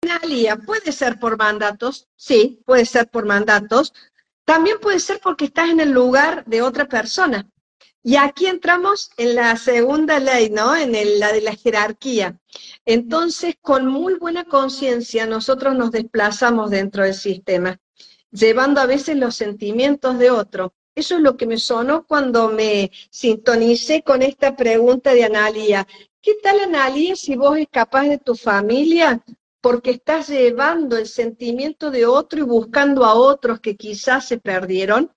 Analía, puede ser por mandatos, sí, puede ser por mandatos. También puede ser porque estás en el lugar de otra persona. Y aquí entramos en la segunda ley, ¿no? En la de la jerarquía. Entonces, con muy buena conciencia, nosotros nos desplazamos dentro del sistema, llevando a veces los sentimientos de otro eso es lo que me sonó cuando me sintonicé con esta pregunta de Analía. ¿Qué tal, Analía, si vos escapás de tu familia porque estás llevando el sentimiento de otro y buscando a otros que quizás se perdieron?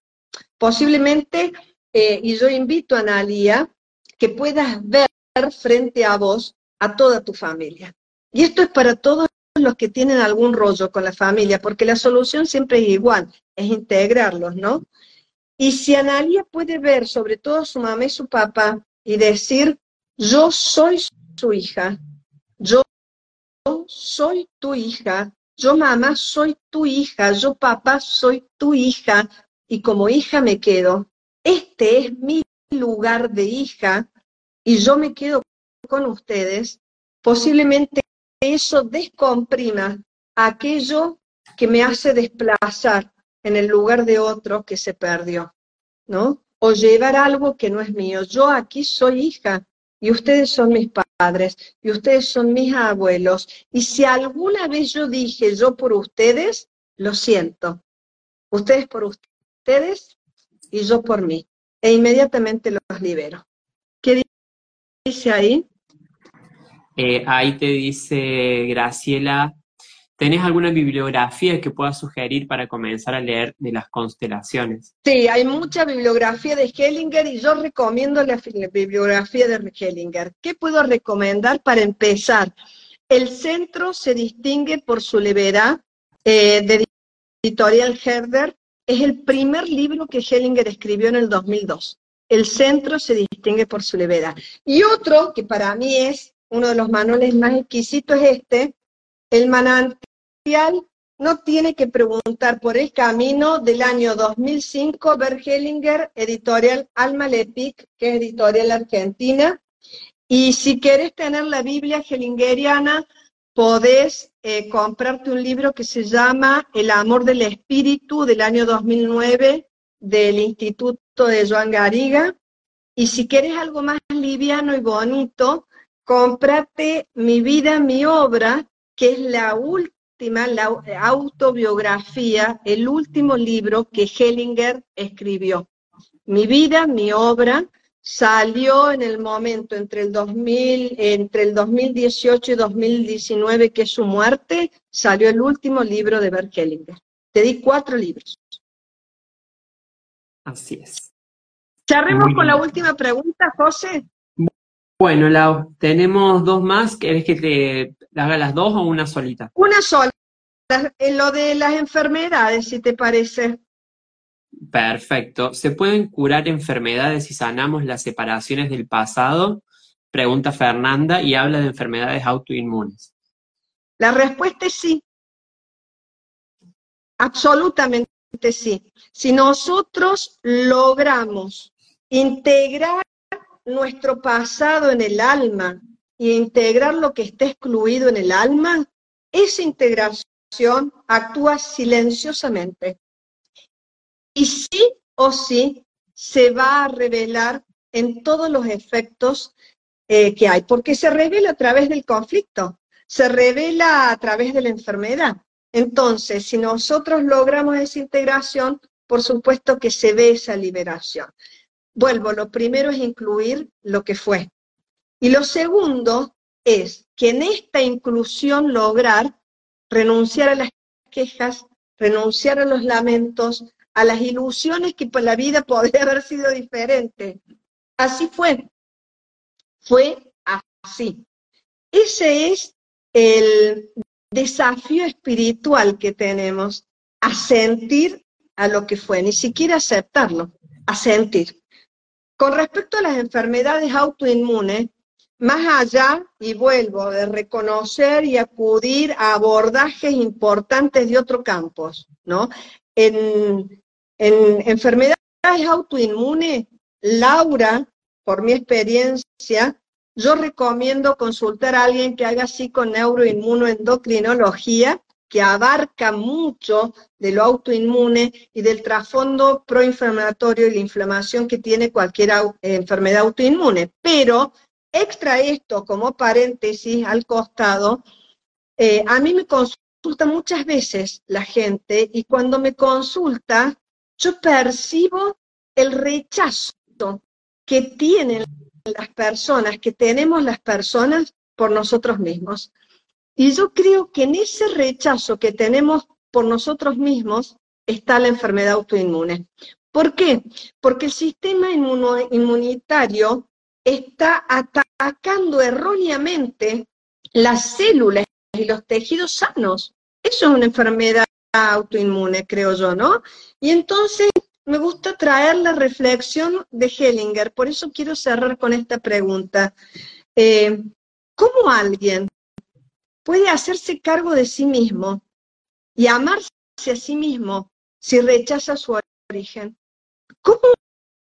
Posiblemente, eh, y yo invito a Analía, que puedas ver frente a vos a toda tu familia. Y esto es para todos los que tienen algún rollo con la familia, porque la solución siempre es igual, es integrarlos, ¿no? Y si Analia puede ver sobre todo a su mamá y su papá y decir, yo soy su hija, yo soy tu hija, yo mamá soy tu hija, yo papá soy tu hija, y como hija me quedo, este es mi lugar de hija, y yo me quedo con ustedes, posiblemente eso descomprima aquello que me hace desplazar en el lugar de otro que se perdió, ¿no? O llevar algo que no es mío. Yo aquí soy hija y ustedes son mis padres y ustedes son mis abuelos. Y si alguna vez yo dije yo por ustedes, lo siento. Ustedes por ustedes y yo por mí. E inmediatamente los libero. ¿Qué dice ahí? Eh, ahí te dice Graciela, ¿tenés alguna bibliografía que pueda sugerir para comenzar a leer de las constelaciones? Sí, hay mucha bibliografía de Hellinger y yo recomiendo la, bibliografía de Hellinger. ¿Qué puedo recomendar para empezar? El centro se distingue por su levedad eh, de editorial Herder. Es el primer libro que Hellinger escribió en el 2002. El centro se distingue por su levedad. Y otro que para mí es uno de los manuales más exquisitos es este, el manantial no tiene que preguntar por el camino del año 2005, Bergelinger, editorial Alma Lepic, que es editorial argentina. Y si quieres tener la Biblia hellingeriana, podés eh, comprarte un libro que se llama El amor del espíritu del año 2009 del Instituto de Joan Gariga. Y si quieres algo más liviano y bonito, cómprate Mi vida, mi obra, que es la última, la autobiografía, el último libro que Hellinger escribió. Mi vida, mi obra, salió en el momento entre el, 2000, entre el 2018 y 2019, que es su muerte, salió el último libro de Bert Hellinger. Te di cuatro libros. Así es. Charremos con la última pregunta, José. Bueno, Lau, tenemos dos más. ¿Querés que te haga las dos o una solita? Una sola. En lo de las enfermedades, si te parece. Perfecto. ¿Se pueden curar enfermedades si sanamos las separaciones del pasado? Pregunta Fernanda y habla de enfermedades autoinmunes. La respuesta es sí. Absolutamente sí. Si nosotros logramos integrar nuestro pasado en el alma y integrar lo que está excluido en el alma, esa integración actúa silenciosamente. Y sí o sí se va a revelar en todos los efectos eh, que hay, porque se revela a través del conflicto, se revela a través de la enfermedad. Entonces, si nosotros logramos esa integración, por supuesto que se ve esa liberación. Vuelvo, lo primero es incluir lo que fue. Y lo segundo es que en esta inclusión lograr renunciar a las quejas, renunciar a los lamentos, a las ilusiones que por la vida [LAUGHS] podría haber sido diferente. Así fue. Fue así. Ese es el desafío espiritual que tenemos, a sentir a lo que fue, ni siquiera aceptarlo, a sentir. Con respecto a las enfermedades autoinmunes, más allá, y vuelvo, de reconocer y acudir a abordajes importantes de otros campos, ¿no? En, en enfermedades autoinmunes, Laura, por mi experiencia, yo recomiendo consultar a alguien que haga psiconeuroinmunoendocrinología que abarca mucho de lo autoinmune y del trasfondo proinflamatorio y la inflamación que tiene cualquier enfermedad autoinmune. Pero extra esto como paréntesis al costado, eh, a mí me consulta muchas veces la gente y cuando me consulta, yo percibo el rechazo que tienen las personas, que tenemos las personas por nosotros mismos. Y yo creo que en ese rechazo que tenemos por nosotros mismos está la enfermedad autoinmune. ¿Por qué? Porque el sistema inmunitario está atacando erróneamente las células y los tejidos sanos. Eso es una enfermedad autoinmune, creo yo, ¿no? Y entonces me gusta traer la reflexión de Hellinger, por eso quiero cerrar con esta pregunta. Eh, ¿Cómo alguien puede hacerse cargo de sí mismo y amarse a sí mismo si rechaza su origen. ¿Cómo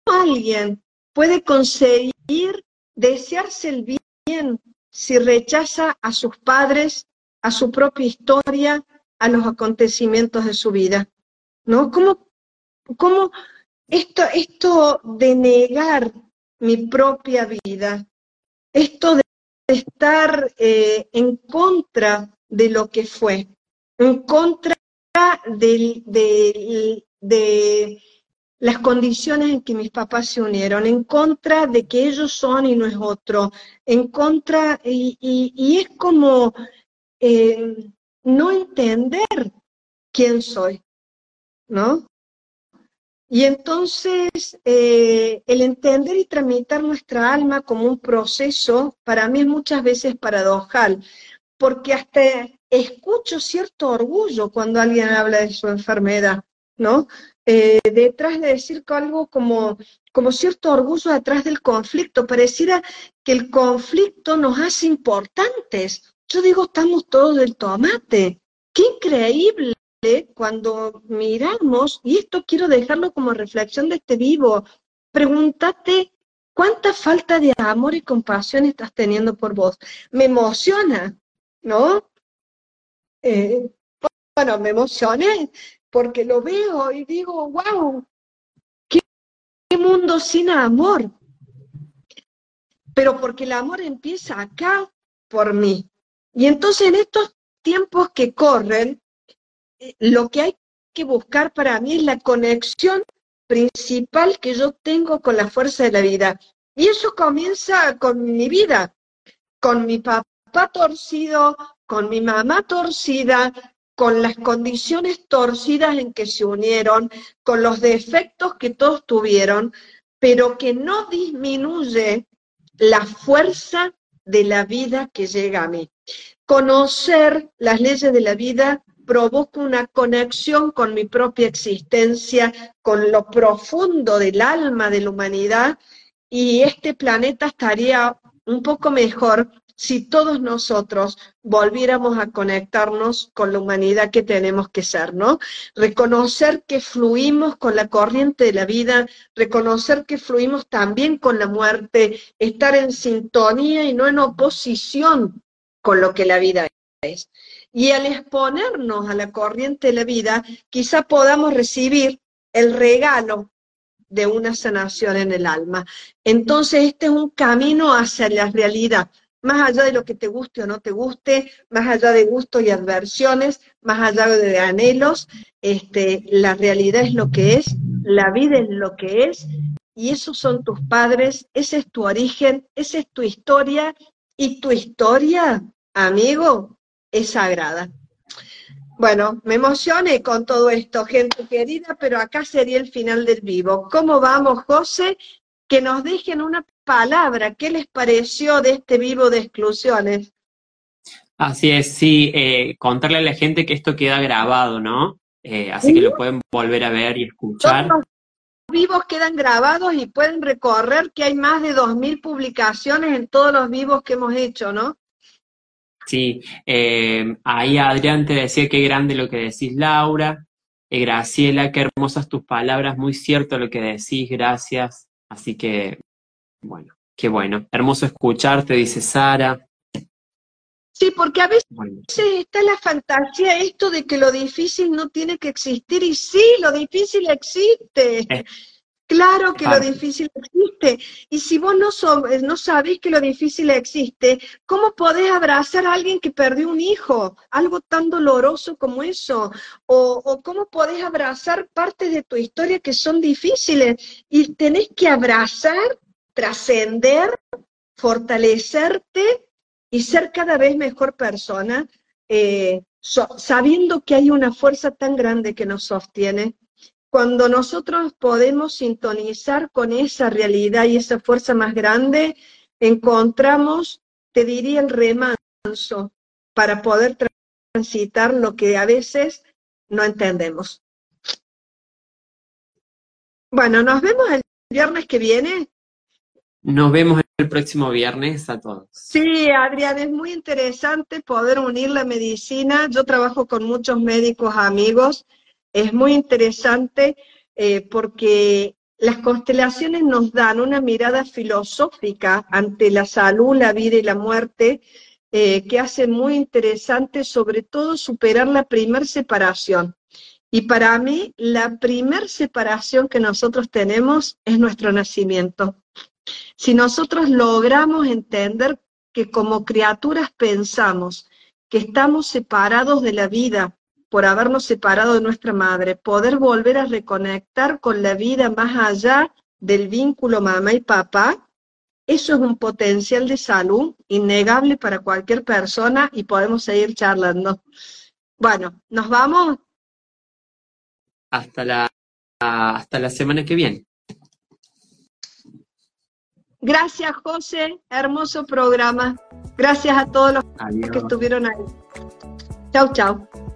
alguien puede conseguir desearse el bien si rechaza a sus padres, a su propia historia, a los acontecimientos de su vida? ¿No? ¿Cómo, cómo esto, esto de negar mi propia vida, esto de estar eh, en contra de lo que fue, en contra de, de, las condiciones en que mis papás se unieron, en contra de que ellos son y no es otro, en contra, y, es como eh, no entender quién soy, ¿no? Y entonces eh, el entender y tramitar nuestra alma como un proceso, para mí es muchas veces paradojal, porque hasta escucho cierto orgullo cuando alguien habla de su enfermedad, ¿no? Eh, detrás de decir algo como, como cierto orgullo detrás del conflicto, pareciera que el conflicto nos hace importantes. Yo digo, estamos todos del tomate. Qué increíble cuando miramos, y esto quiero dejarlo como reflexión de este vivo, pregúntate cuánta falta de amor y compasión estás teniendo por vos. Me emociona, ¿no? Eh, bueno, me emocioné porque lo veo y digo, wow, qué mundo sin amor. Pero porque el amor empieza acá por mí. Y entonces en estos tiempos que corren, lo que hay que buscar para mí es la conexión principal que yo tengo con la fuerza de la vida. Y eso comienza con mi vida, con mi papá torcido, con mi mamá torcida, con las condiciones torcidas en que se unieron, con los defectos que todos tuvieron, pero que no disminuye la fuerza de la vida que llega a mí. Conocer las leyes de la vida provoca una conexión con mi propia existencia, con lo profundo del alma de la humanidad, y este planeta estaría un poco mejor si todos nosotros volviéramos a conectarnos con la humanidad que tenemos que ser, ¿no? Reconocer que fluimos con la corriente de la vida, reconocer que fluimos también con la muerte, estar en sintonía y no en oposición con lo que la vida es. Y al exponernos a la corriente de la vida, quizá podamos recibir el regalo de una sanación en el alma. Entonces, este es un camino hacia la realidad, más allá de lo que te guste o no te guste, más allá de gustos y adversiones, más allá de anhelos, este, la realidad es lo que es, la vida es lo que es, y esos son tus padres, ese es tu origen, esa es tu historia, y tu historia, amigo, es sagrada. Bueno, me emocioné con todo esto, gente querida, pero acá sería el final del vivo. ¿Cómo vamos, José? Que nos dejen una palabra. ¿Qué les pareció de este vivo de exclusiones? Así es, sí, eh, contarle a la gente que esto queda grabado, ¿no? Eh, así que lo pueden volver a ver y escuchar. los vivos quedan grabados y pueden recorrer que hay más de 2.000 publicaciones en todos los vivos que hemos hecho, ¿no? Sí, eh, ahí Adrián te decía qué grande lo que decís, Laura. Graciela, qué hermosas tus palabras, muy cierto lo que decís, gracias. Así que, bueno, qué bueno. Hermoso escucharte, dice Sara. Sí, porque a veces está la fantasía esto de que lo difícil no tiene que existir, y sí, lo difícil existe. Claro que lo difícil existe. Y si vos no, eh, no sabés que lo difícil existe, ¿cómo podés abrazar a alguien que perdió un hijo? Algo tan doloroso como eso. O, o cómo podés abrazar partes de tu historia que son difíciles. Y tenés que abrazar, trascender, fortalecerte y ser cada vez mejor persona, eh, sabiendo que hay una fuerza tan grande que nos sostiene cuando nosotros podemos sintonizar con esa realidad y esa fuerza más grande, encontramos, te diría, el remanso para poder transitar lo que a veces no entendemos. Bueno, nos vemos el viernes que viene. Nos vemos el próximo viernes a todos. Sí, Adrián, es muy interesante poder unir la medicina. Yo trabajo con muchos médicos amigos es muy interesante eh, porque las constelaciones nos dan una mirada filosófica ante la salud, la vida y la muerte, eh, que hace muy interesante, sobre todo, superar la primer separación. Y para mí, la primer separación que nosotros tenemos es nuestro nacimiento. Si nosotros logramos entender que como criaturas pensamos que estamos separados de la vida por habernos separado de nuestra madre, poder volver a reconectar con la vida más allá del vínculo mamá y papá, eso es un potencial de salud innegable para cualquier persona y podemos seguir charlando. Bueno, nos vamos. Hasta la, hasta la semana que viene. Gracias, José. Hermoso programa. Gracias a todos los que estuvieron ahí. Chau, chau.